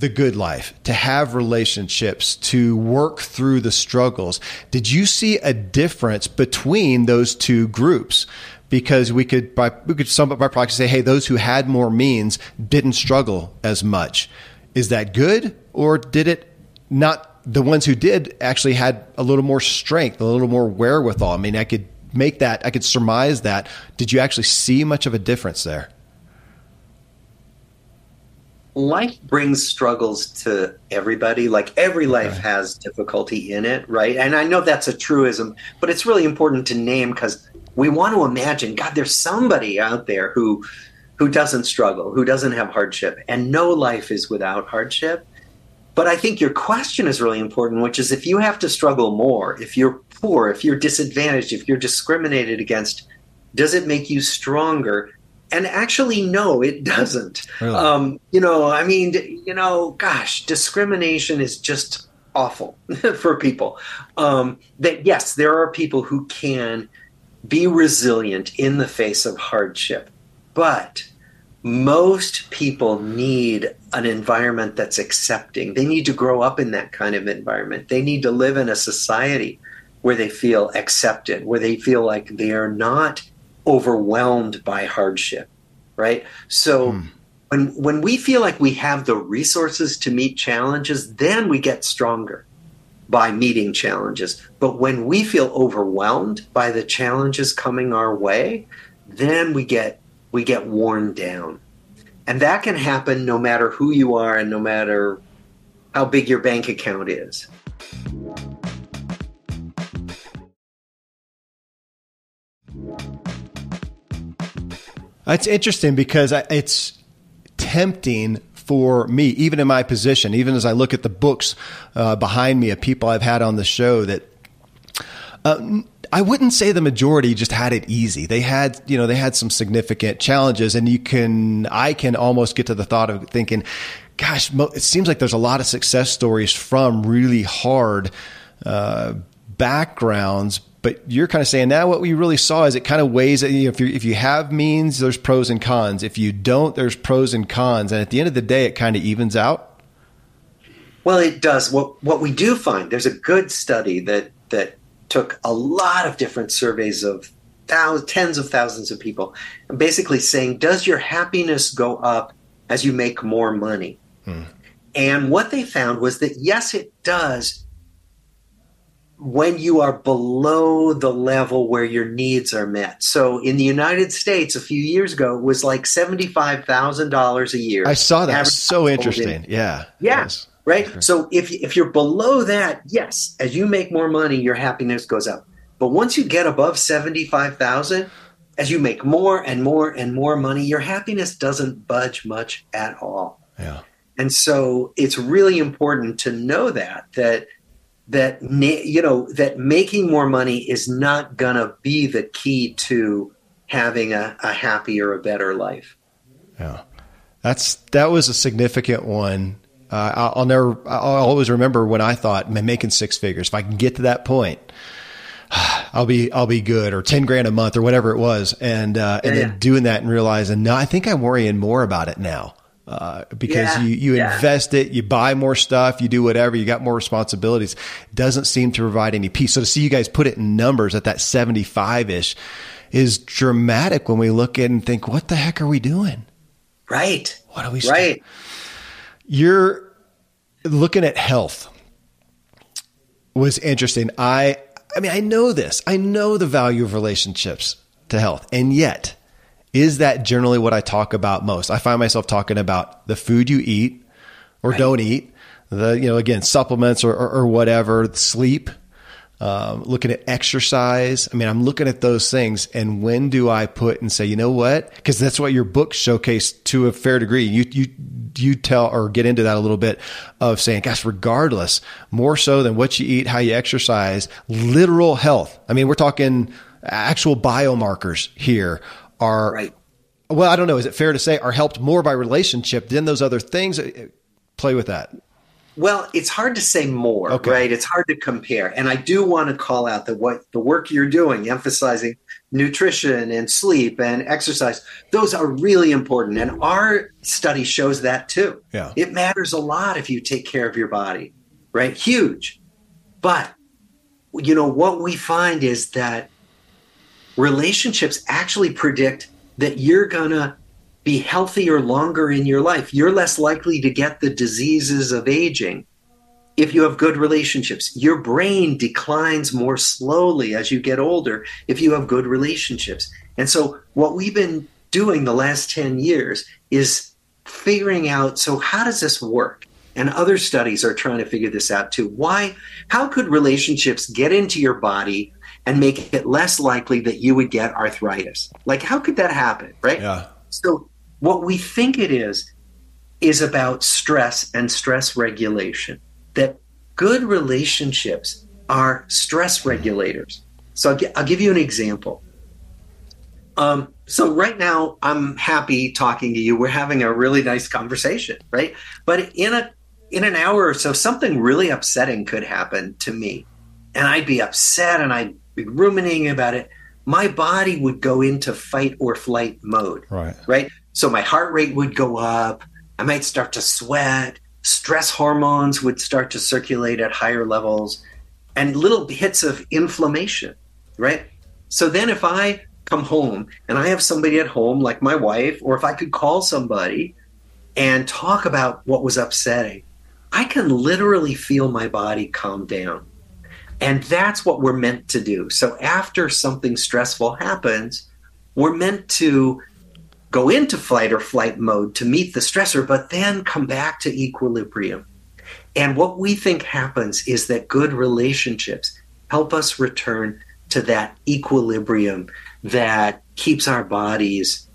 the good life, to have relationships, to work through the struggles. Did you see a difference between those two groups? Because we could, by, we could sum up by proxy say, hey, those who had more means didn't struggle as much. Is that good, or did it not the ones who did actually had a little more strength, a little more wherewithal. I mean, I could make that, I could surmise that. Did you actually see much of a difference there? Life brings struggles to everybody. Like every life okay. has difficulty in it, right? And I know that's a truism, but it's really important to name because we want to imagine, God, there's somebody out there who who doesn't struggle, who doesn't have hardship, and no life is without hardship. But I think your question is really important, which is if you have to struggle more, if you're poor, if you're disadvantaged, if you're discriminated against, does it make you stronger? And actually, no, it doesn't. Really? Um, you know, I mean, you know, gosh, discrimination is just awful for people. Um, that yes, there are people who can be resilient in the face of hardship, but most people need an environment that's accepting. They need to grow up in that kind of environment. They need to live in a society where they feel accepted, where they feel like they are not overwhelmed by hardship, right? So mm. when when we feel like we have the resources to meet challenges, then we get stronger by meeting challenges. But when we feel overwhelmed by the challenges coming our way, then we get we get worn down. And that can happen no matter who you are and no matter how big your bank account is. It's interesting because it's tempting for me, even in my position, even as I look at the books uh, behind me of people I've had on the show that uh, I wouldn't say the majority just had it easy. They had, you know, they had some significant challenges and you can, I can almost get to the thought of thinking, gosh, it seems like there's a lot of success stories from really hard, uh, backgrounds, but you're kind of saying now what we really saw is it kind of weighs you know, if you if you have means there's pros and cons if you don't there's pros and cons and at the end of the day it kind of evens out well it does what what we do find there's a good study that that took a lot of different surveys of thousands, tens of thousands of people, and basically saying, does your happiness go up as you make more money? Hmm. And what they found was that yes, it does when you are below the level where your needs are met. So in the United States a few years ago it was like $75,000 a year. I saw that. So interesting. Yeah. Yeah. Yes right? Sure. So if if you're below that, yes, as you make more money, your happiness goes up. But once you get above seventy five thousand, as you make more and more and more money, your happiness doesn't budge much at all. Yeah. And so it's really important to know that that that you know that making more money is not going to be the key to having a, a happier, a better life. Yeah. That's that was a significant one uh, I'll never, I'll always remember when I thought, man, making six figures. If I can get to that point, I'll be, I'll be good or 10 grand a month or whatever it was. And, uh, and yeah. then doing that and realizing, no, I think I'm worrying more about it now. Uh, because yeah, you, you yeah. invest it, you buy more stuff, you do whatever, you got more responsibilities. Doesn't seem to provide any peace. So to see you guys put it in numbers at that 75 ish is dramatic when we look at and think, what the heck are we doing? Right. What are we? Right. You're looking at health was interesting. I, I mean, I know this. I know the value of relationships to health, and yet, is that generally what I talk about most? I find myself talking about the food you eat or right. don't eat, the you know again supplements or, or, or whatever, sleep, um, looking at exercise. I mean, I'm looking at those things. And when do I put and say, you know what? Because that's what your book showcased to a fair degree. You, you, you tell or get into that a little bit of saying, gosh, regardless, more so than what you eat, how you exercise, literal health. I mean, we're talking actual biomarkers here are, right. well, I don't know. Is it fair to say are helped more by relationship than those other things? Uh, play with that. Well, it's hard to say more, okay. right? It's hard to compare. And I do want to call out that what the work you're doing, emphasizing nutrition and sleep and exercise, those are really important. And our study shows that too. Yeah. It matters a lot if you take care of your body, right? Huge. But, you know, what we find is that relationships actually predict that you're going to be healthier longer in your life. You're less likely to get the diseases of aging if you have good relationships. Your brain declines more slowly as you get older if you have good relationships. And so, what we've been doing the last 10 years is figuring out so, how does this work? And other studies are trying to figure this out too. Why? How could relationships get into your body and make it less likely that you would get arthritis? Like, how could that happen? Right? Yeah. So, what we think it is, is about stress and stress regulation. That good relationships are stress regulators. So I'll, I'll give you an example. Um, so right now, I'm happy talking to you. We're having a really nice conversation, right? But in a in an hour or so, something really upsetting could happen to me, and I'd be upset and I'd be ruminating about it. My body would go into fight or flight mode, right? Right. So my heart rate would go up. I might start to sweat. Stress hormones would start to circulate at higher levels and little hits of inflammation, right? So then if I come home and I have somebody at home like my wife, or if I could call somebody and talk about what was upsetting, I can literally feel my body calm down. And that's what we're meant to do. So after something stressful happens, we're meant to go into flight or flight mode to meet the stressor, but then come back to equilibrium. And what we think happens is that good relationships help us return to that equilibrium that keeps our bodies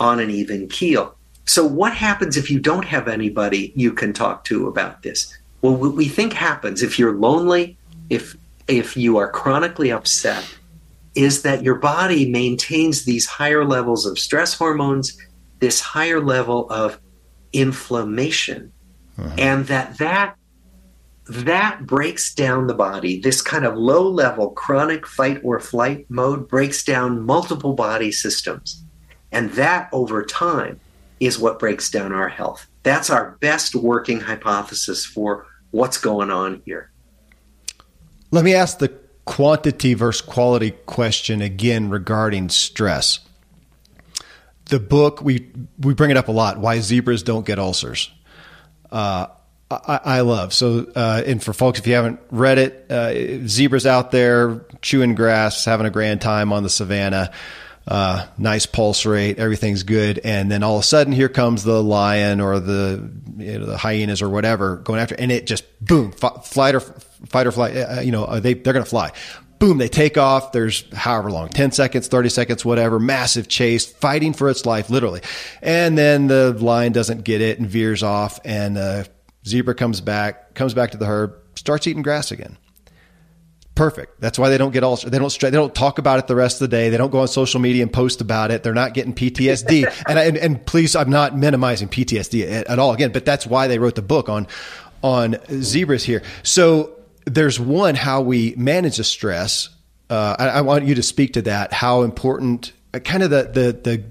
on an even keel. So, what happens if you don't have anybody you can talk to about this? Well, what we think happens if you're lonely, if if you are chronically upset, is that your body maintains these higher levels of stress hormones, this higher level of inflammation, uh-huh. and that that that breaks down the body. This kind of low level chronic fight or flight mode breaks down multiple body systems. And that over time is what breaks down our health. That's our best working hypothesis for what's going on here. Let me ask the quantity versus quality question again regarding stress. The book we we bring it up a lot. Why zebras don't get ulcers. Uh, I, I, love so. Uh, and for folks, if you haven't read it, uh, zebras out there chewing grass, having a grand time on the savannah. Uh, nice pulse rate, everything's good, and then all of a sudden, here comes the lion or the you know, the hyenas or whatever going after, and it just boom, flight or fight or flight. Uh, you know, uh, they they're going to fly. Boom, they take off. There's however long, 10 seconds, 30 seconds, whatever, massive chase, fighting for its life, literally. And then the lion doesn't get it and veers off, and the zebra comes back, comes back to the herd, starts eating grass again. Perfect. That's why they don't get all they don't they don't talk about it the rest of the day. They don't go on social media and post about it. They're not getting PTSD. and, and, and please, I'm not minimizing PTSD at, at all again, but that's why they wrote the book on on zebras here. So there's one how we manage the stress. Uh, I, I, want you to speak to that. How important, uh, kind of the the the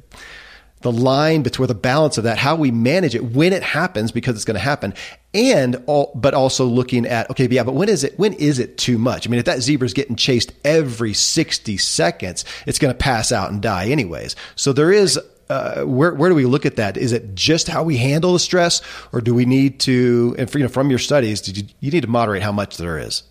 the line between the balance of that, how we manage it when it happens, because it's going to happen, and all, but also looking at okay, yeah, but when is it? When is it too much? I mean, if that zebra is getting chased every sixty seconds, it's going to pass out and die anyways. So there is. Uh, where where do we look at that? Is it just how we handle the stress, or do we need to? And for, you know, from your studies, did you you need to moderate how much there is?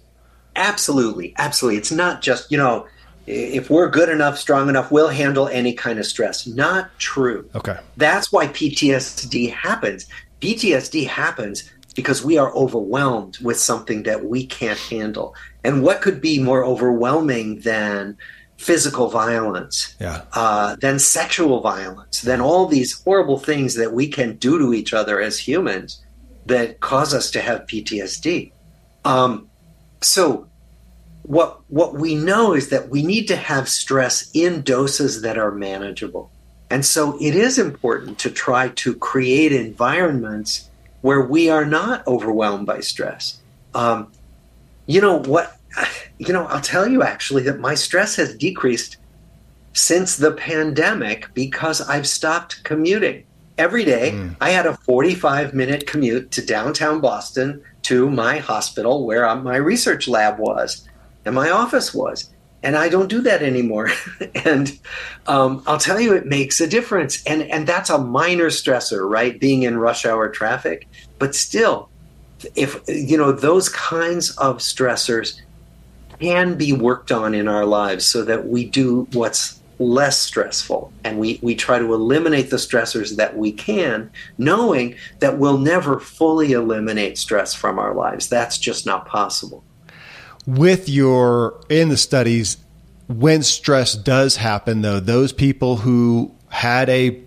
Absolutely, absolutely. It's not just you know if we're good enough, strong enough, we'll handle any kind of stress. Not true. Okay. That's why PTSD happens. PTSD happens because we are overwhelmed with something that we can't handle. And what could be more overwhelming than physical violence, yeah. uh, than sexual violence, than all these horrible things that we can do to each other as humans that cause us to have PTSD? Um, so what what we know is that we need to have stress in doses that are manageable. And so it is important to try to create environments where we are not overwhelmed by stress. Um, you know what? You know, I'll tell you actually that my stress has decreased since the pandemic because I've stopped commuting. Every day, mm. I had a 45 minute commute to downtown Boston to my hospital where my research lab was and my office was. And I don't do that anymore. and um, I'll tell you, it makes a difference. And, and that's a minor stressor, right? Being in rush hour traffic. But still, if, you know, those kinds of stressors can be worked on in our lives so that we do what's less stressful and we, we try to eliminate the stressors that we can, knowing that we'll never fully eliminate stress from our lives. That's just not possible with your in the studies when stress does happen though those people who had a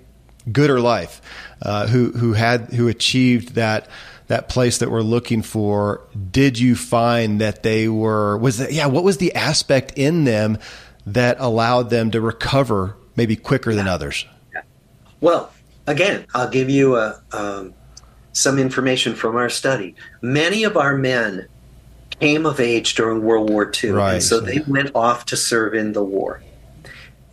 gooder life uh, who who had who achieved that that place that we're looking for did you find that they were was that yeah what was the aspect in them that allowed them to recover maybe quicker than others well again i'll give you a, um, some information from our study many of our men came of age during World War II. Right. And so they went off to serve in the war.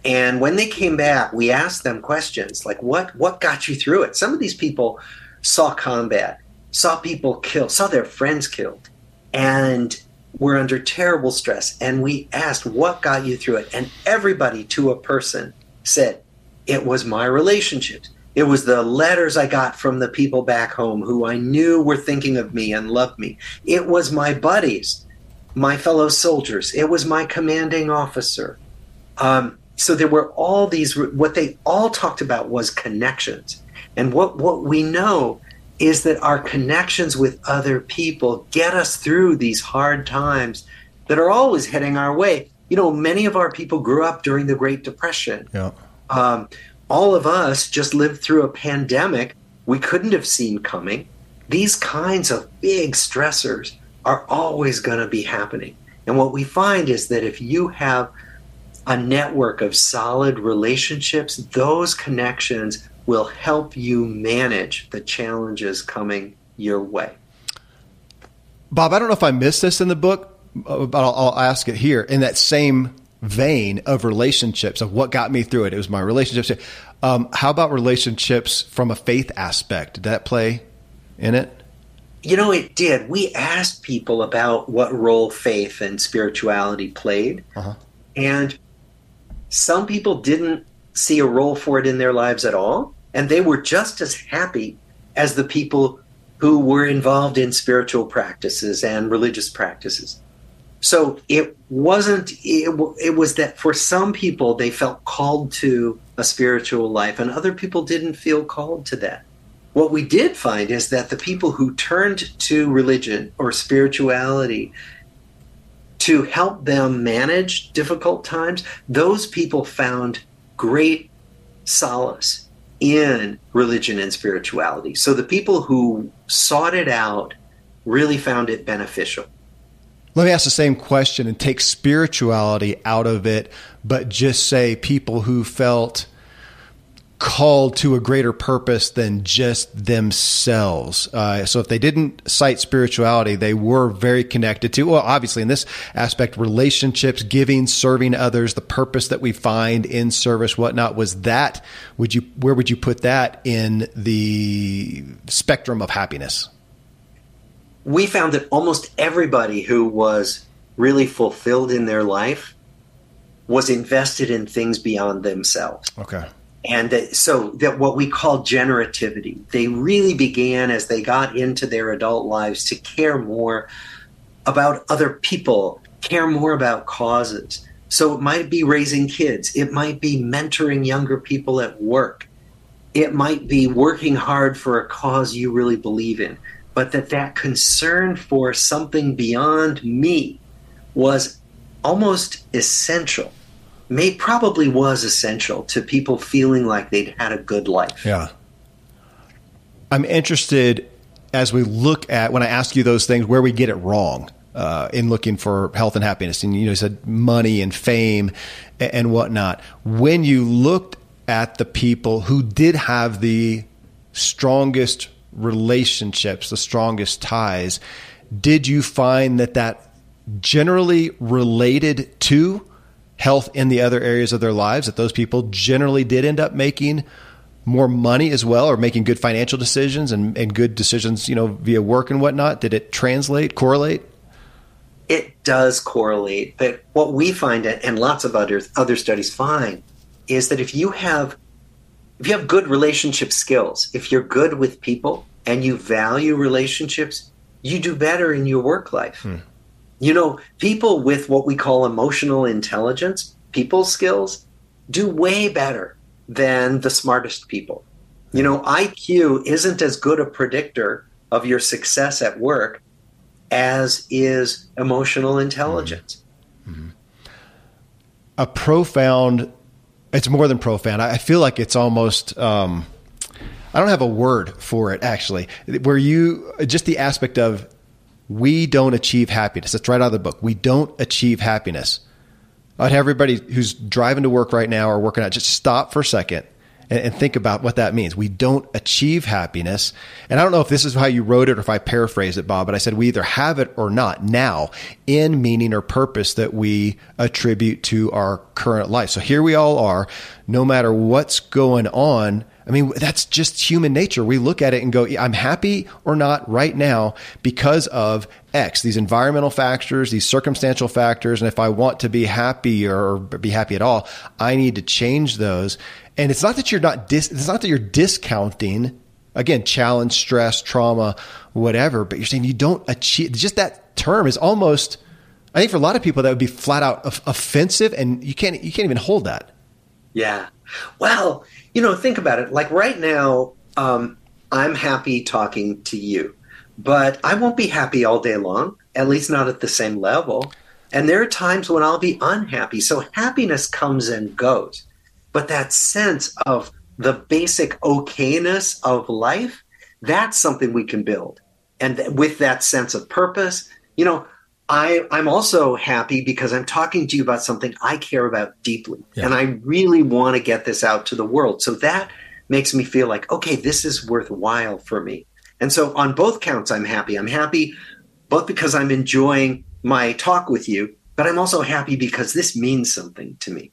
And when they came back, we asked them questions like, what, what got you through it? Some of these people saw combat, saw people killed, saw their friends killed, and were under terrible stress. And we asked, what got you through it? And everybody to a person said, it was my relationships. It was the letters I got from the people back home who I knew were thinking of me and loved me. It was my buddies, my fellow soldiers. It was my commanding officer. Um, so there were all these, what they all talked about was connections. And what, what we know is that our connections with other people get us through these hard times that are always heading our way. You know, many of our people grew up during the Great Depression. Yeah. Um, all of us just lived through a pandemic we couldn't have seen coming. These kinds of big stressors are always going to be happening. And what we find is that if you have a network of solid relationships, those connections will help you manage the challenges coming your way. Bob, I don't know if I missed this in the book, uh, but I'll, I'll ask it here. In that same vein of relationships of what got me through it. It was my relationships. Um, how about relationships from a faith aspect? Did that play in it? You know, it did. We asked people about what role faith and spirituality played. Uh-huh. And some people didn't see a role for it in their lives at all. And they were just as happy as the people who were involved in spiritual practices and religious practices. So it wasn't, it, it was that for some people, they felt called to a spiritual life, and other people didn't feel called to that. What we did find is that the people who turned to religion or spirituality to help them manage difficult times, those people found great solace in religion and spirituality. So the people who sought it out really found it beneficial. Let me ask the same question and take spirituality out of it, but just say people who felt called to a greater purpose than just themselves. Uh, so if they didn't cite spirituality, they were very connected to, well, obviously in this aspect, relationships, giving, serving others, the purpose that we find in service, whatnot. Was that, would you, where would you put that in the spectrum of happiness? We found that almost everybody who was really fulfilled in their life was invested in things beyond themselves. Okay and so that what we call generativity they really began as they got into their adult lives to care more about other people care more about causes. So it might be raising kids. It might be mentoring younger people at work. It might be working hard for a cause you really believe in. But that that concern for something beyond me was almost essential may probably was essential to people feeling like they'd had a good life. Yeah. I'm interested as we look at when I ask you those things where we get it wrong uh, in looking for health and happiness, and you know, said money and fame and, and whatnot. When you looked at the people who did have the strongest relationships, the strongest ties, did you find that that generally related to health in the other areas of their lives that those people generally did end up making more money as well or making good financial decisions and, and good decisions you know via work and whatnot. Did it translate correlate? It does correlate but what we find and lots of other other studies find is that if you have if you have good relationship skills if you're good with people and you value relationships you do better in your work life. Hmm. You know, people with what we call emotional intelligence, people skills, do way better than the smartest people. You know, IQ isn't as good a predictor of your success at work as is emotional intelligence. Mm-hmm. A profound, it's more than profound. I feel like it's almost, um, I don't have a word for it actually, where you, just the aspect of we don't achieve happiness. That's right out of the book. We don't achieve happiness. I'd have everybody who's driving to work right now or working out just stop for a second and, and, think about what that means. We don't achieve happiness. And I don't know if this is how you wrote it or if I paraphrased it, Bob, but I said we either have it or not now in meaning or purpose that we attribute to our current life. So here we all are, no matter what's going on I mean, that's just human nature. We look at it and go, I'm happy or not right now because of X, these environmental factors, these circumstantial factors. And if I want to be happy or be happy at all, I need to change those. And it's not that you're not, dis- it's not that you're discounting, again, challenge, stress, trauma, whatever, but you're saying you don't achieve, just that term is almost, I think for a lot of people, that would be flat out offensive and you can't, you can't even hold that. Yeah. Well, you know, think about it. Like right now, um, I'm happy talking to you, but I won't be happy all day long, at least not at the same level. And there are times when I'll be unhappy. So happiness comes and goes. But that sense of the basic okayness of life, that's something we can build. And th- with that sense of purpose, you know, I, I'm also happy because I'm talking to you about something I care about deeply. Yeah. And I really want to get this out to the world. So that makes me feel like, okay, this is worthwhile for me. And so on both counts, I'm happy. I'm happy both because I'm enjoying my talk with you, but I'm also happy because this means something to me.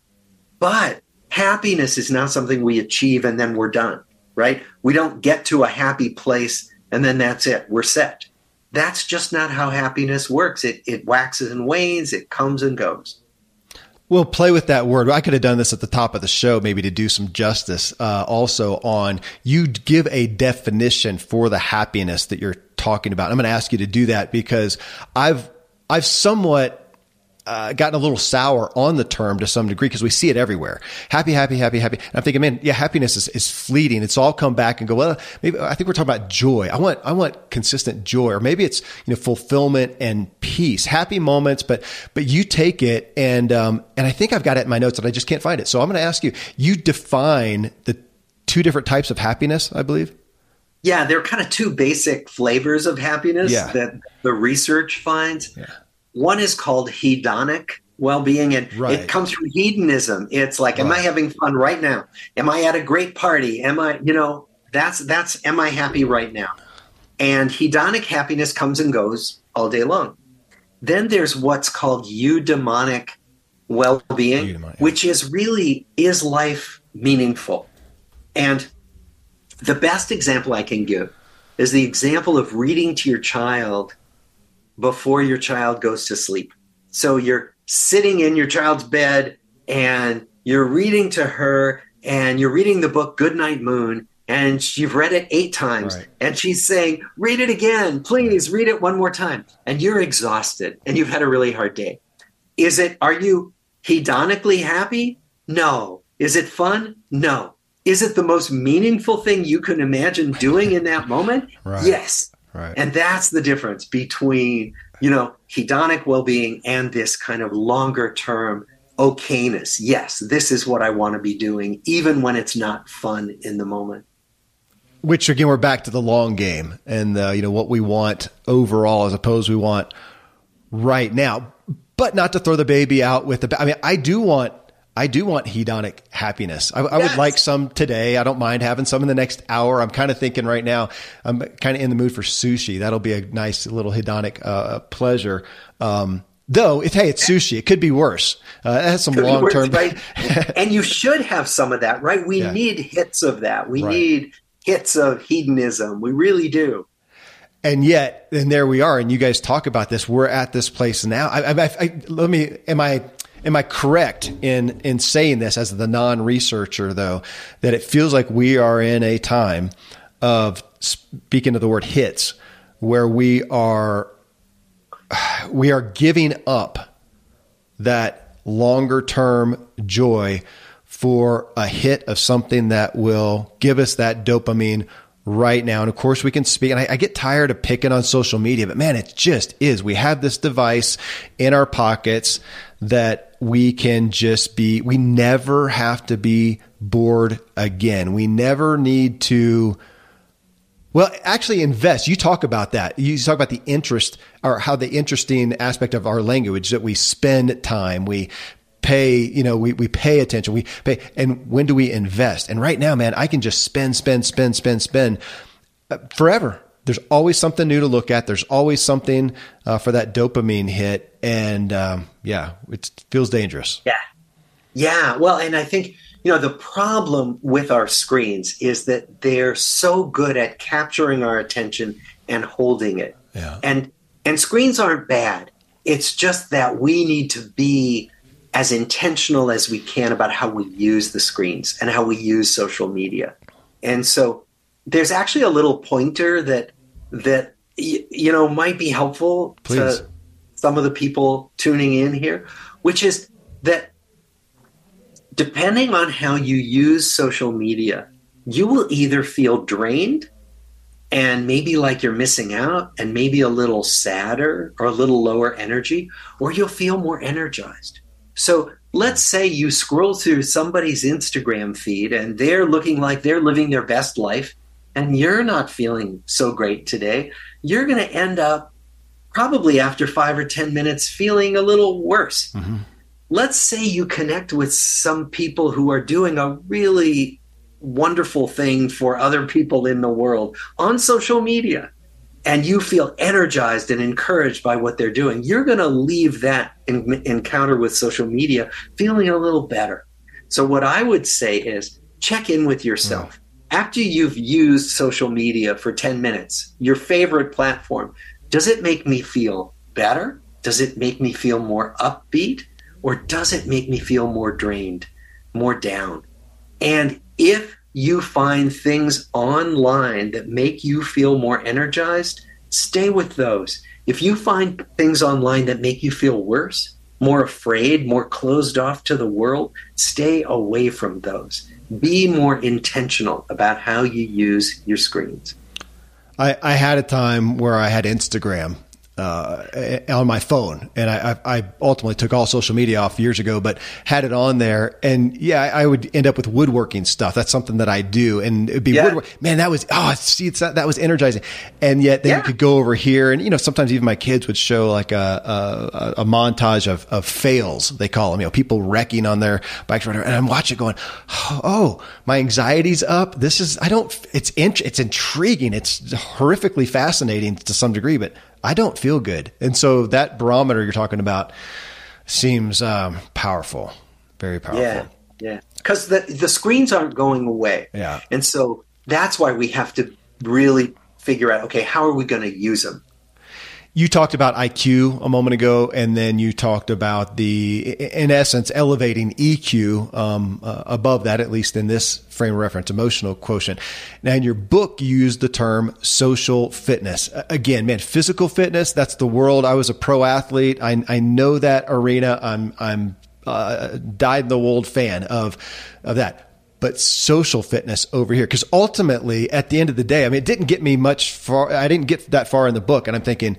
But happiness is not something we achieve and then we're done, right? We don't get to a happy place and then that's it. We're set that's just not how happiness works. It, it waxes and wanes, it comes and goes. We'll play with that word. I could have done this at the top of the show, maybe to do some justice. Uh, also, on you give a definition for the happiness that you're talking about. I'm going to ask you to do that because I've I've somewhat uh, gotten a little sour on the term to some degree because we see it everywhere. Happy, happy, happy, happy. And I'm thinking, man, yeah, happiness is, is fleeting. It's all come back and go, well, maybe I think we're talking about joy. I want, I want consistent joy or maybe it's, you know, fulfillment and peace, happy moments, but, but you take it and, um, and I think I've got it in my notes and I just can't find it. So I'm going to ask you, you define the two different types of happiness, I believe. Yeah, there are kind of two basic flavors of happiness yeah. that the research finds. Yeah. One is called hedonic, well-being and right. it comes from hedonism it's like right. am i having fun right now am i at a great party am i you know that's that's am i happy right now and hedonic happiness comes and goes all day long then there's what's called eudaimonic well-being eudaimonic, yeah. which is really is life meaningful and the best example i can give is the example of reading to your child before your child goes to sleep so you're sitting in your child's bed and you're reading to her and you're reading the book Goodnight Moon and you've read it eight times right. and she's saying, read it again, please read it one more time. And you're exhausted and you've had a really hard day. Is it, are you hedonically happy? No. Is it fun? No. Is it the most meaningful thing you can imagine doing in that moment? right. Yes. Right. And that's the difference between you know, hedonic well being and this kind of longer term okayness. Yes, this is what I want to be doing, even when it's not fun in the moment. Which again, we're back to the long game and uh, you know what we want overall, as opposed we want right now. But not to throw the baby out with the. I mean, I do want I do want hedonic happiness. I, I would like some today. I don't mind having some in the next hour. I'm kind of thinking right now, I'm kind of in the mood for sushi. That'll be a nice little hedonic uh, pleasure. Um, though, if hey, it's sushi, it could be worse. Uh, it has some long term. Right? and you should have some of that, right? We yeah. need hits of that. We right. need hits of hedonism. We really do. And yet, and there we are. And you guys talk about this. We're at this place now. I, I, I, let me. Am I? Am I correct in in saying this as the non-researcher though that it feels like we are in a time of speaking of the word hits where we are we are giving up that longer term joy for a hit of something that will give us that dopamine right now. And of course, we can speak. And I, I, get tired of picking on social media, but man, it just is. We have this device in our pockets that we can just be, we never have to be bored again. We never need to, well, actually invest. You talk about that. You talk about the interest or how the interesting aspect of our language that we spend time, we pay, you know, we, we pay attention, we pay, and when do we invest? And right now, man, I can just spend, spend, spend, spend, spend uh, forever there's always something new to look at. There's always something uh, for that dopamine hit, and um, yeah, it feels dangerous. Yeah, yeah. Well, and I think you know the problem with our screens is that they're so good at capturing our attention and holding it. Yeah. And and screens aren't bad. It's just that we need to be as intentional as we can about how we use the screens and how we use social media. And so there's actually a little pointer that that you know might be helpful Please. to some of the people tuning in here, which is that depending on how you use social media, you will either feel drained and maybe like you're missing out and maybe a little sadder or a little lower energy, or you'll feel more energized. So let's say you scroll through somebody's Instagram feed and they're looking like they're living their best life and you're not feeling so great today, you're going to end up probably after five or 10 minutes feeling a little worse. Mm-hmm. Let's say you connect with some people who are doing a really wonderful thing for other people in the world on social media and you feel energized and encouraged by what they're doing, you're going to leave that in, encounter with social media feeling a little better. So, what I would say is check in with yourself hmm. after you've used social media for 10 minutes, your favorite platform, does it make me feel better? Does it make me feel more upbeat? Or does it make me feel more drained, more down? And if you find things online that make you feel more energized, stay with those. If you find things online that make you feel worse, more afraid, more closed off to the world, stay away from those be more intentional about how you use your screens. I, I had a time where I had Instagram uh, on my phone, and I, I, ultimately took all social media off years ago, but had it on there. And yeah, I would end up with woodworking stuff. That's something that I do, and it'd be yeah. woodwork. Man, that was oh, see, that, that was energizing. And yet, then yeah. you could go over here, and you know, sometimes even my kids would show like a a, a montage of, of fails. They call them, you know, people wrecking on their bikes, whatever, and I'm watching, going, oh, my anxiety's up. This is I don't. It's int- it's intriguing. It's horrifically fascinating to some degree, but I don't feel good. And so that barometer you're talking about seems um, powerful, very powerful. Yeah, yeah. Because the the screens aren't going away. Yeah, and so that's why we have to really figure out okay, how are we going to use them? You talked about IQ a moment ago, and then you talked about the, in essence, elevating EQ um, uh, above that, at least in this frame of reference, emotional quotient. Now, in your book, you used the term social fitness. Again, man, physical fitness, that's the world. I was a pro athlete. I, I know that arena. I'm, I'm uh, in the wool fan of, of that but social fitness over here. Because ultimately, at the end of the day, I mean, it didn't get me much far. I didn't get that far in the book. And I'm thinking,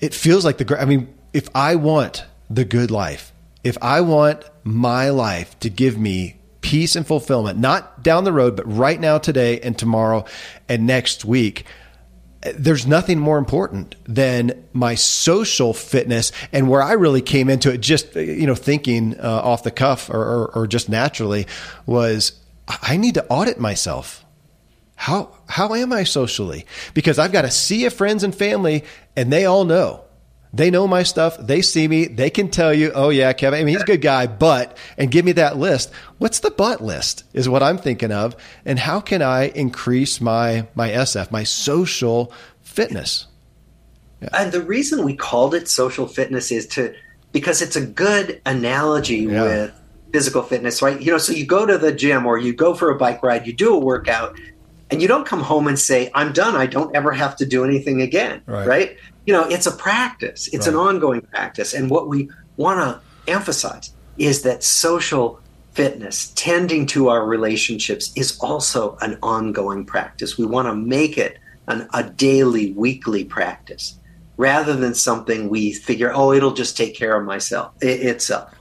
it feels like the, I mean, if I want the good life, if I want my life to give me peace and fulfillment, not down the road, but right now, today, and tomorrow, and next week, there's nothing more important than my social fitness and where I really came into it just you know thinking uh, off the cuff or, or, or just naturally was I need to audit myself. How how am I socially? Because I've got to see a friends and family, and they all know. They know my stuff. They see me. They can tell you, oh yeah, Kevin. I mean, he's a good guy, but and give me that list. What's the but list? Is what I'm thinking of. And how can I increase my my SF, my social fitness? Yeah. And the reason we called it social fitness is to because it's a good analogy yeah. with physical fitness, right? You know, so you go to the gym or you go for a bike ride, you do a workout, and you don't come home and say, I'm done. I don't ever have to do anything again, right? right? You know, it's a practice, it's right. an ongoing practice. And what we want to emphasize is that social fitness, tending to our relationships, is also an ongoing practice. We want to make it an, a daily, weekly practice rather than something we figure, oh, it'll just take care of myself it, itself.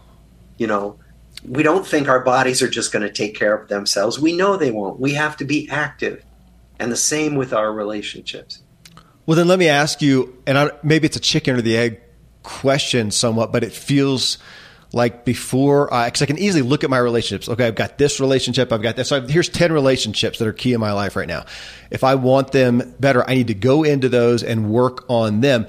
You know, we don't think our bodies are just going to take care of themselves. We know they won't. We have to be active. And the same with our relationships. Well, then let me ask you, and I, maybe it's a chicken or the egg question somewhat, but it feels like before, because uh, I can easily look at my relationships. Okay, I've got this relationship, I've got this. So here's 10 relationships that are key in my life right now. If I want them better, I need to go into those and work on them.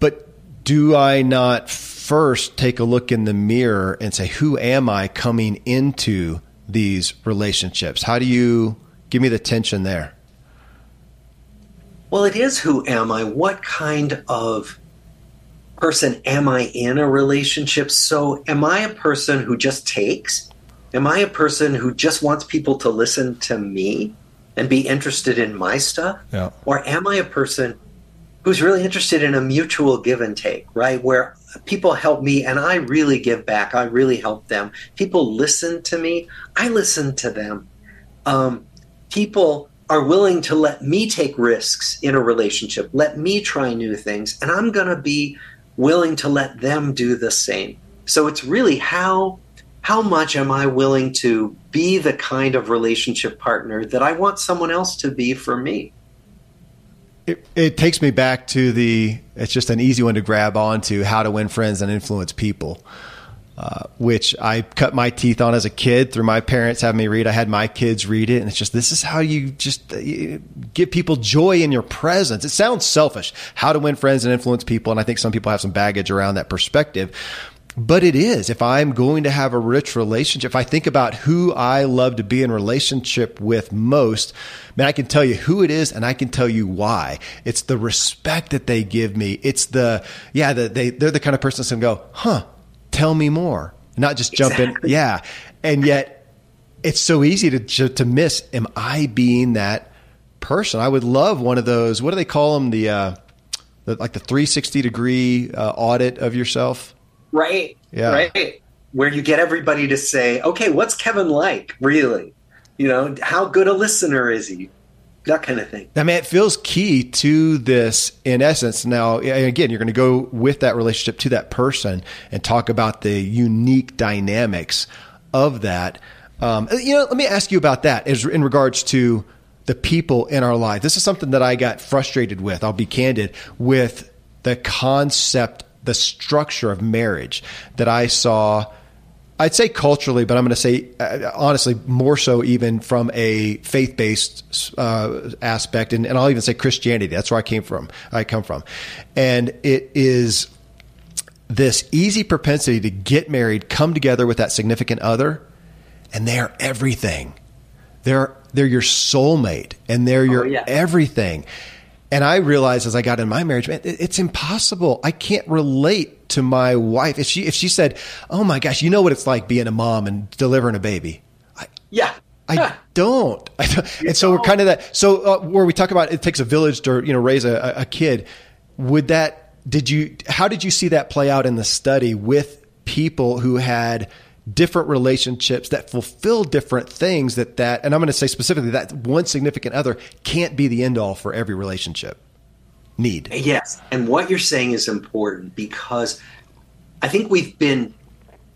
But do I not first take a look in the mirror and say, who am I coming into these relationships? How do you give me the tension there? Well, it is who am I? What kind of person am I in a relationship? So, am I a person who just takes? Am I a person who just wants people to listen to me and be interested in my stuff? Yeah. Or am I a person who's really interested in a mutual give and take, right? Where people help me and I really give back. I really help them. People listen to me. I listen to them. Um, people are willing to let me take risks in a relationship, let me try new things, and I'm going to be willing to let them do the same. So it's really how how much am I willing to be the kind of relationship partner that I want someone else to be for me? It, it, takes me back to the it's just an easy one to grab onto how to win friends and influence people uh, which i cut my teeth on as a kid through my parents having me read. I had my kids read it and it's just this is how you just uh, give people joy in your presence. It sounds selfish how to win friends and influence people and i think some people have some baggage around that perspective but it is. If I'm going to have a rich relationship, if I think about who I love to be in relationship with most, man, I can tell you who it is and I can tell you why. It's the respect that they give me. It's the, yeah, the, they, they're the kind of person that's going to go, huh, tell me more. Not just jump exactly. in. Yeah. And yet it's so easy to, to miss. Am I being that person? I would love one of those. What do they call them? The, uh, the like the 360 degree uh, audit of yourself. Right. Yeah. Right. Where you get everybody to say, okay, what's Kevin like, really? You know, how good a listener is he? that kind of thing. I mean, it feels key to this in essence. Now, again, you're going to go with that relationship to that person and talk about the unique dynamics of that. Um, you know, let me ask you about that as in regards to the people in our life. This is something that I got frustrated with. I'll be candid with the concept, the structure of marriage that I saw I'd say culturally, but I'm going to say uh, honestly more so even from a faith based uh, aspect, and, and, I'll even say Christianity. That's where I came from. I come from, and it is this easy propensity to get married, come together with that significant other, and they are everything. They're they're your soulmate, and they're your oh, yeah. everything. And I realized as I got in my marriage, man, it's impossible. I can't relate to my wife if she if she said, "Oh my gosh, you know what it's like being a mom and delivering a baby." I, yeah. I don't. I don't. And so we're kind of that. So uh, where we talk about it takes a village to you know raise a, a kid. Would that? Did you? How did you see that play out in the study with people who had different relationships that fulfill different things that that and I'm going to say specifically that one significant other can't be the end all for every relationship need. Yes, and what you're saying is important because I think we've been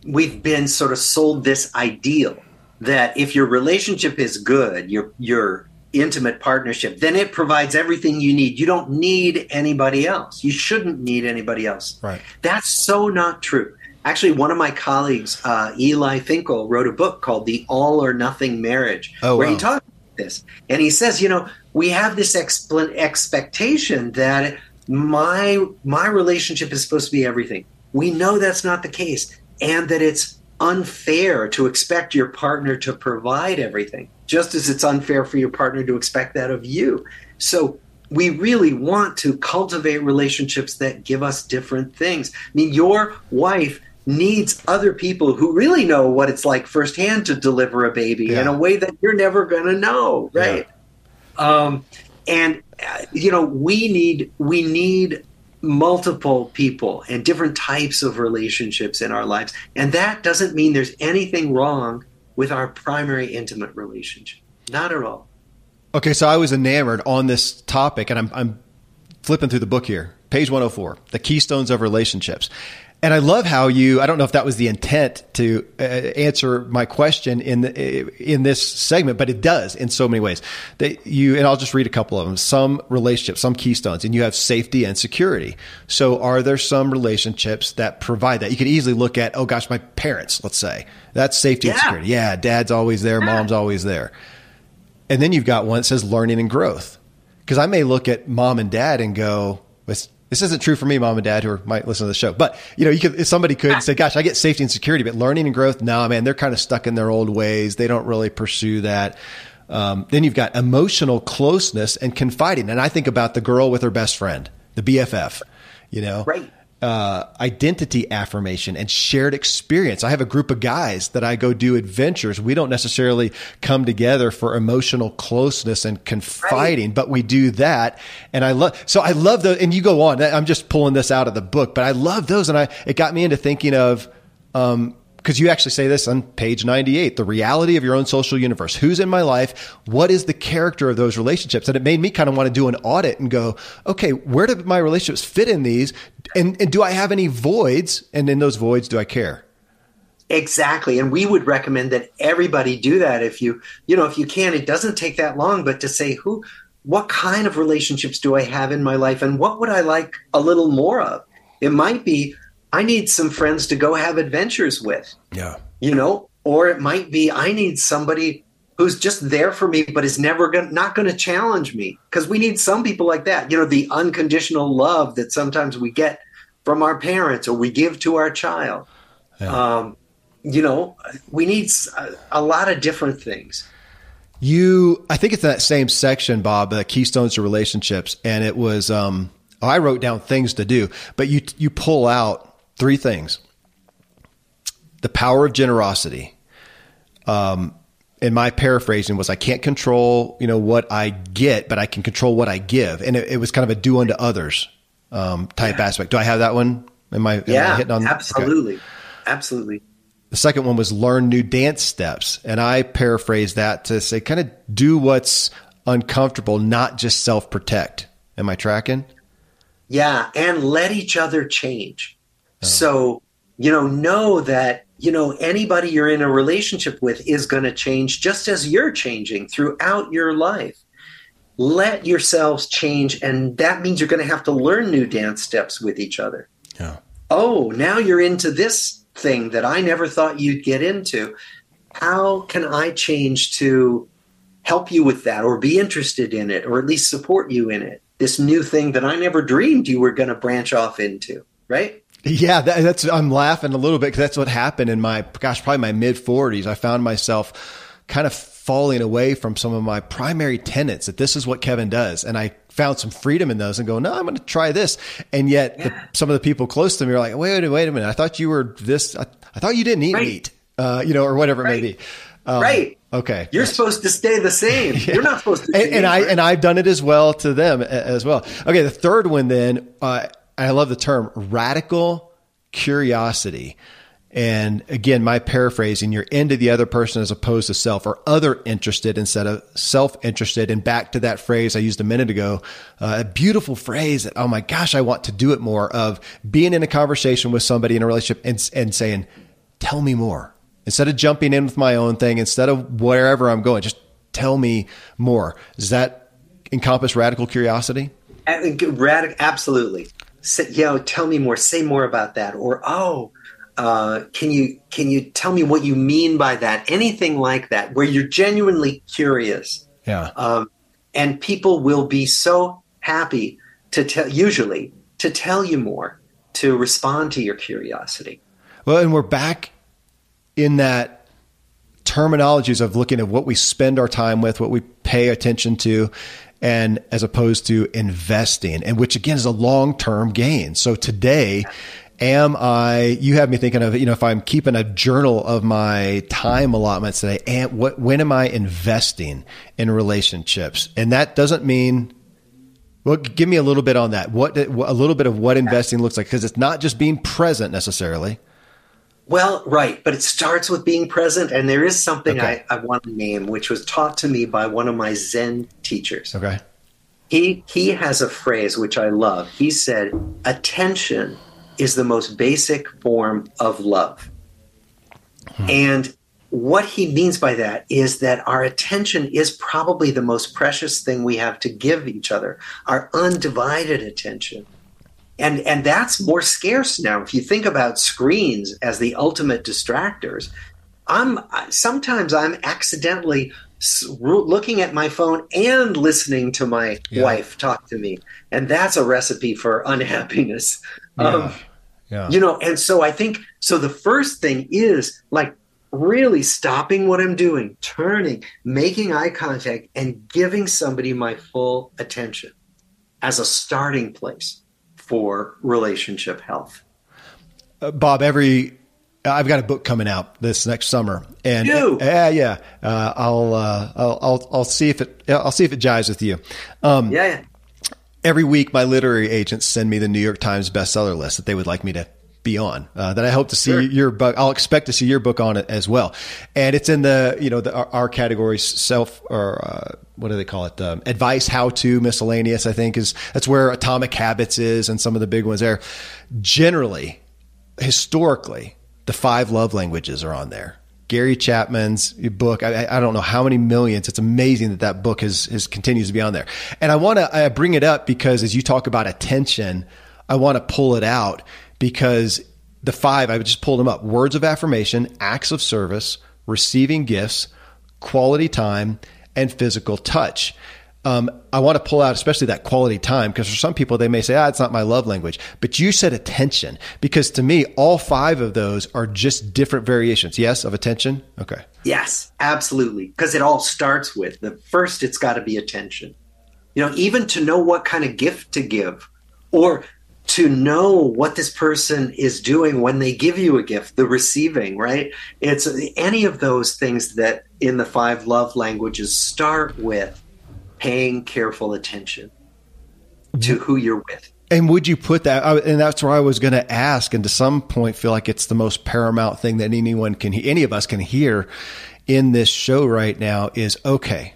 we've been sort of sold this ideal that if your relationship is good, your your intimate partnership, then it provides everything you need. You don't need anybody else. You shouldn't need anybody else. Right. That's so not true. Actually, one of my colleagues, uh, Eli Finkel, wrote a book called "The All or Nothing Marriage," oh, where wow. he talks about this, and he says, you know, we have this expl- expectation that my my relationship is supposed to be everything. We know that's not the case, and that it's unfair to expect your partner to provide everything, just as it's unfair for your partner to expect that of you. So we really want to cultivate relationships that give us different things. I mean, your wife needs other people who really know what it's like firsthand to deliver a baby yeah. in a way that you're never going to know, right? Yeah. Um, and uh, you know, we need we need multiple people and different types of relationships in our lives, and that doesn't mean there's anything wrong with our primary intimate relationship. Not at all. Okay, so I was enamored on this topic, and I'm, I'm flipping through the book here, page 104, the keystones of relationships. And I love how you, I don't know if that was the intent to uh, answer my question in the, in this segment, but it does in so many ways that you, and I'll just read a couple of them, some relationships, some keystones, and you have safety and security. So are there some relationships that provide that? You could easily look at, oh gosh, my parents, let's say that's safety yeah. and security. Yeah. Dad's always there. Yeah. Mom's always there. And then you've got one that says learning and growth. Cause I may look at mom and dad and go, this isn't true for me, mom and dad, who might listen to the show. But you know, you could somebody could say, "Gosh, I get safety and security, but learning and growth, no, man, they're kind of stuck in their old ways. They don't really pursue that." Um, then you've got emotional closeness and confiding, and I think about the girl with her best friend, the BFF. You know, right? Uh, identity affirmation and shared experience. I have a group of guys that I go do adventures. We don't necessarily come together for emotional closeness and confiding, right. but we do that. And I love, so I love those. And you go on, I'm just pulling this out of the book, but I love those. And I, it got me into thinking of, um, because you actually say this on page 98 the reality of your own social universe. Who's in my life? What is the character of those relationships? And it made me kind of want to do an audit and go okay where do my relationships fit in these? And, and do i have any voids? And in those voids do i care? Exactly. And we would recommend that everybody do that if you you know if you can. It doesn't take that long but to say who what kind of relationships do i have in my life? And what would i like a little more of? It might be I need some friends to go have adventures with. Yeah. You know, or it might be I need somebody who's just there for me but is never going not going to challenge me because we need some people like that. You know, the unconditional love that sometimes we get from our parents or we give to our child. Yeah. Um, you know, we need a, a lot of different things. You, I think it's that same section, Bob, the keystones to relationships, and it was. Um, I wrote down things to do, but you you pull out three things the power of generosity. Um, and my paraphrasing was I can't control, you know, what I get, but I can control what I give. And it, it was kind of a do unto others um, type yeah. aspect. Do I have that one? Am I, yeah, am I hitting on that? absolutely. Okay. Absolutely. The second one was learn new dance steps. And I paraphrased that to say kind of do what's uncomfortable, not just self protect. Am I tracking? Yeah, and let each other change. Oh. So, you know, know that, you know, anybody you're in a relationship with is going to change just as you're changing throughout your life. Let yourselves change, and that means you're going to have to learn new dance steps with each other. Yeah. Oh, now you're into this thing that I never thought you'd get into. How can I change to help you with that or be interested in it or at least support you in it? This new thing that I never dreamed you were going to branch off into, right? Yeah, that, that's I'm laughing a little bit because that's what happened in my gosh, probably my mid 40s. I found myself kind of falling away from some of my primary tenets that this is what Kevin does, and I found some freedom in those and go, no, I'm going to try this. And yet, yeah. the, some of the people close to me are like, wait, wait a minute, I thought you were this. I, I thought you didn't eat right. meat, uh, you know, or whatever right. it may be. Um, right. Okay. You're supposed to stay the same. yeah. You're not supposed to. And, and I and I've done it as well to them as well. Okay. The third one then, uh, I love the term radical curiosity. And again, my paraphrasing, you're into the other person as opposed to self or other interested instead of self interested. And back to that phrase I used a minute ago, uh, a beautiful phrase that, oh my gosh, I want to do it more of being in a conversation with somebody in a relationship and, and saying, tell me more instead of jumping in with my own thing, instead of wherever I'm going, just tell me more. Does that encompass radical curiosity? Radical, absolutely. Say, know, tell me more. Say more about that. Or oh, uh, can you can you tell me what you mean by that? Anything like that, where you're genuinely curious. Yeah. Um, and people will be so happy to tell. Usually, to tell you more, to respond to your curiosity. Well, and we're back in that terminologies of looking at what we spend our time with, what we pay attention to, and as opposed to investing, and which again is a long term gain. So today, am I, you have me thinking of, you know, if I'm keeping a journal of my time allotments today, and what, when am I investing in relationships? And that doesn't mean, well, give me a little bit on that. What, a little bit of what investing looks like, because it's not just being present necessarily. Well, right, but it starts with being present, and there is something okay. I, I want to name, which was taught to me by one of my Zen teachers. Okay. He he has a phrase which I love. He said, "Attention is the most basic form of love," hmm. and what he means by that is that our attention is probably the most precious thing we have to give each other. Our undivided attention and and that's more scarce now if you think about screens as the ultimate distractors i'm sometimes i'm accidentally looking at my phone and listening to my yeah. wife talk to me and that's a recipe for unhappiness yeah. Um, yeah. you know and so i think so the first thing is like really stopping what i'm doing turning making eye contact and giving somebody my full attention as a starting place for relationship health. Uh, Bob, every I've got a book coming out this next summer, and yeah, yeah, uh, I'll, uh, I'll, I'll I'll see if it I'll see if it jives with you. Um, yeah. Every week, my literary agents send me the New York Times bestseller list that they would like me to be on. Uh, that I hope to see sure. your book. I'll expect to see your book on it as well. And it's in the you know the, our, our categories self or uh, what do they call it? Um, advice, how to, miscellaneous. I think is that's where Atomic Habits is, and some of the big ones there. Generally, historically, the five love languages are on there. Gary Chapman's book. I, I, don't know how many millions. It's amazing that that book has, has continues to be on there. And I want to bring it up because as you talk about attention, I want to pull it out because the five, I just pulled them up words of affirmation, acts of service, receiving gifts, quality time, and physical touch. Um, I want to pull out especially that quality time because for some people they may say, ah, it's not my love language. But you said attention because to me, all five of those are just different variations. Yes, of attention. Okay. Yes, absolutely. Because it all starts with the first, it's got to be attention. You know, even to know what kind of gift to give or to know what this person is doing when they give you a gift, the receiving, right? It's any of those things that in the five love languages start with paying careful attention to mm-hmm. who you're with. And would you put that? Uh, and that's where I was going to ask, and to some point, feel like it's the most paramount thing that anyone can, any of us can hear in this show right now is okay.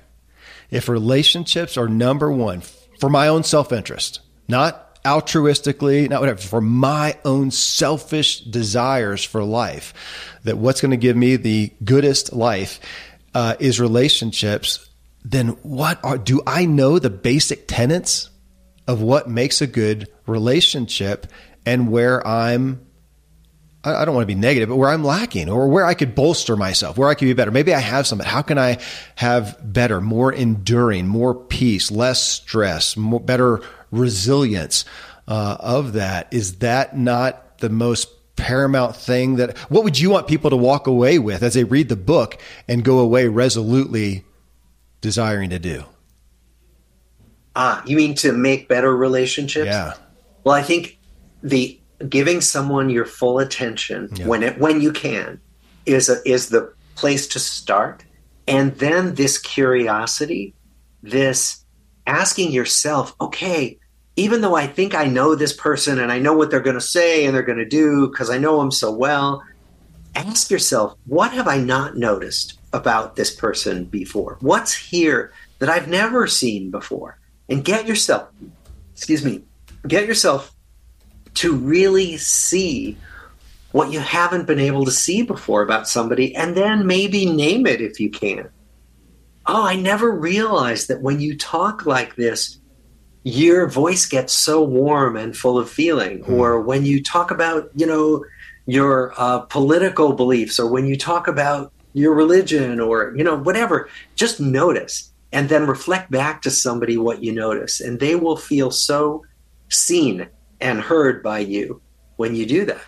if relationships are number one for my own self interest, not altruistically, not whatever, for my own selfish desires for life, that what's going to give me the goodest life uh, is relationships, then what are, do I know the basic tenets of what makes a good relationship and where I'm I don't want to be negative, but where I'm lacking or where I could bolster myself, where I could be better. Maybe I have some, but how can I have better, more enduring, more peace, less stress, more, better resilience uh, of that? Is that not the most paramount thing that, what would you want people to walk away with as they read the book and go away resolutely desiring to do? Ah, you mean to make better relationships? Yeah. Well, I think the giving someone your full attention yeah. when it when you can is a, is the place to start and then this curiosity this asking yourself okay even though i think i know this person and i know what they're going to say and they're going to do because i know them so well ask yourself what have i not noticed about this person before what's here that i've never seen before and get yourself excuse me get yourself to really see what you haven't been able to see before about somebody and then maybe name it if you can. Oh, I never realized that when you talk like this, your voice gets so warm and full of feeling. Mm. Or when you talk about, you know, your uh, political beliefs, or when you talk about your religion, or, you know, whatever, just notice and then reflect back to somebody what you notice. And they will feel so seen and heard by you when you do that.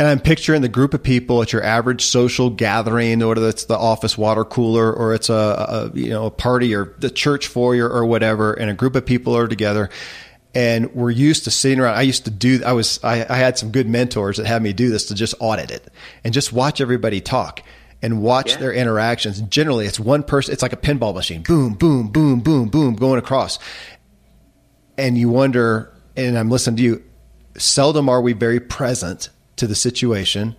And I'm picturing the group of people at your average social gathering, whether it's the office water cooler or it's a, a you know a party or the church foyer or whatever, and a group of people are together. And we're used to sitting around. I used to do. I was. I, I had some good mentors that had me do this to just audit it and just watch everybody talk and watch yeah. their interactions. Generally, it's one person. It's like a pinball machine. Boom, boom, boom, boom, boom, going across. And you wonder and I'm listening to you, seldom are we very present to the situation.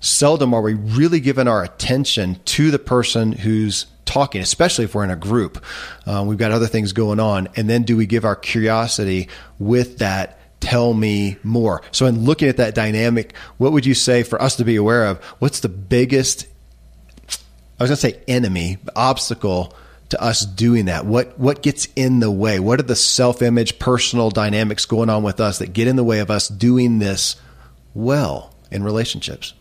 Seldom are we really giving our attention to the person who's talking, especially if we're in a group. Um, we've got other things going on. And then do we give our curiosity with that? Tell me more. So, in looking at that dynamic, what would you say for us to be aware of? What's the biggest, I was going to say enemy, obstacle to us doing that? What what gets in the way? What are the self-image, personal dynamics going on with us that get in the way of us doing this well in relationships?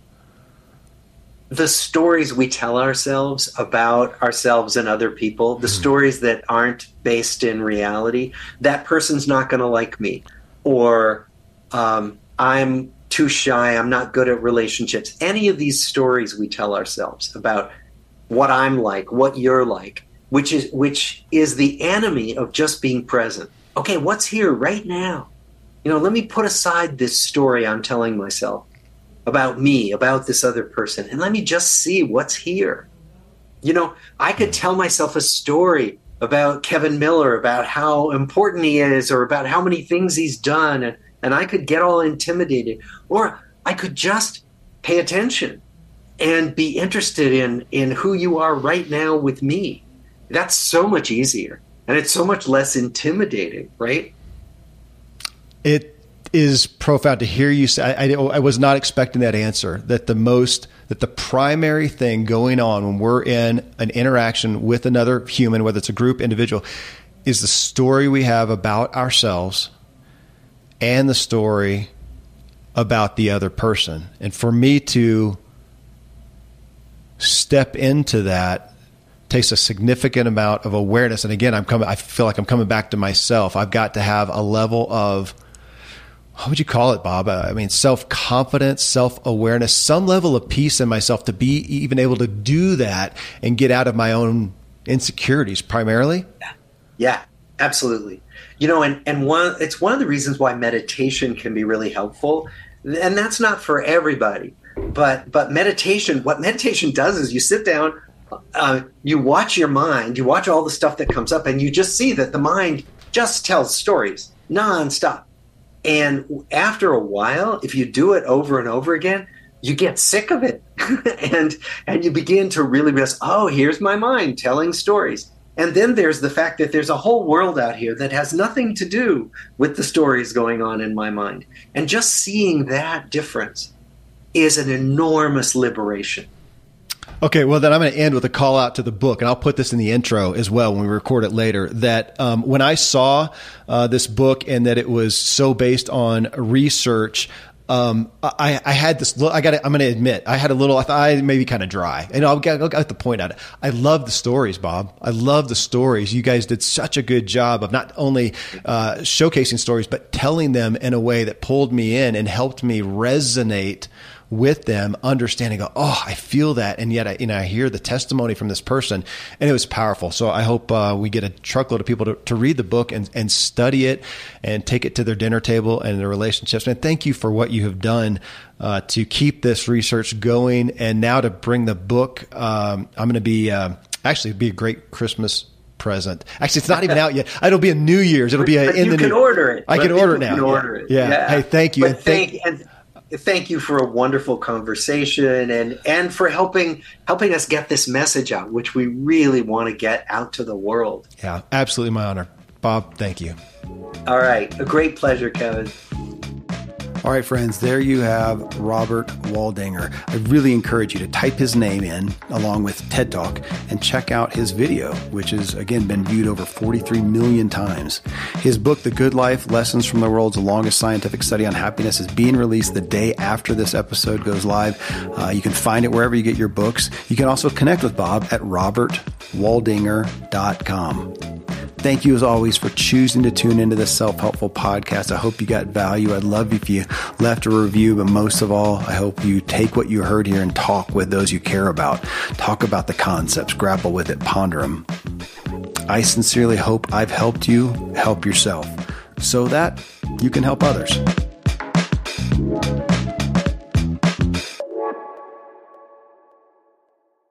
The stories we tell ourselves about ourselves and other people, the mm. stories that aren't based in reality, that person's not going to like me, or um, I'm too shy, I'm not good at relationships. Any of these stories we tell ourselves about what I'm like, what you're like, which is which is the enemy of just being present. Okay, what's here right now? You know, let me put aside this story I'm telling myself about me, about this other person, and let me just see what's here. You know, I could tell myself a story about Kevin Miller, about how important he is, or about how many things he's done, and, and I could get all intimidated. Or I could just pay attention and be interested in in who you are right now with me that's so much easier and it's so much less intimidating, right? It is profound to hear you say. I, I, I, was not expecting that answer. That the most, that the primary thing going on when we're in an interaction with another human, whether it's a group, individual, is the story we have about ourselves and the story about the other person. And for me to step into that takes a significant amount of awareness. And again, I'm coming, I feel like I'm coming back to myself. I've got to have a level of, what would you call it, Bob? Uh, I mean, self confidence, self awareness, some level of peace in myself to be even able to do that and get out of my own insecurities primarily. Yeah, yeah absolutely. You know, and, and one, it's one of the reasons why meditation can be really helpful. And that's not for everybody, but, but meditation, what meditation does is you sit down, uh, you watch your mind, you watch all the stuff that comes up, and you just see that the mind just tells stories nonstop. And after a while, if you do it over and over again, you get sick of it, and and you begin to really realize, oh, here's my mind telling stories. And then there's the fact that there's a whole world out here that has nothing to do with the stories going on in my mind. And just seeing that difference is an enormous liberation. Okay, well, then I'm going to end with a call out to the book, and I'll put this in the intro as well when we record it later. That um, when I saw uh, this book and that it was so based on research, um, I, I, had this. I got. I'm going to admit, I had a little. I thought I maybe kind of dry, and I'll get, I'll get the point out. I love the stories, Bob. I love the stories. You guys did such a good job of not only uh, showcasing stories, but telling them in a way that pulled me in and helped me resonate with them, understanding, oh, I feel that, and yet I, you know, I hear the testimony from this person, and it was powerful. So I hope uh, we get a truckload of people to, to read the book and, and study it and take it to their dinner table and their relationships. And thank you for what you have done uh, to keep this research going, and now to bring the book. Um, I'm going to be uh, actually be a great Christmas present. Actually, it's not even out yet. It'll be a New Year's. It'll be a, in you the. can new, order it. I can order it now. Order it. Yeah. yeah. Hey, thank you. But thank, and thank you for a wonderful conversation and and for helping helping us get this message out which we really want to get out to the world. Yeah absolutely my honor. Bob thank you. All right. A great pleasure kevin all right, friends, there you have Robert Waldinger. I really encourage you to type his name in along with TED Talk and check out his video, which has again been viewed over 43 million times. His book, The Good Life Lessons from the World's Longest Scientific Study on Happiness, is being released the day after this episode goes live. Uh, you can find it wherever you get your books. You can also connect with Bob at robertwaldinger.com. Thank you as always for choosing to tune into this self helpful podcast. I hope you got value. I'd love if you left a review, but most of all, I hope you take what you heard here and talk with those you care about. Talk about the concepts, grapple with it, ponder them. I sincerely hope I've helped you help yourself so that you can help others.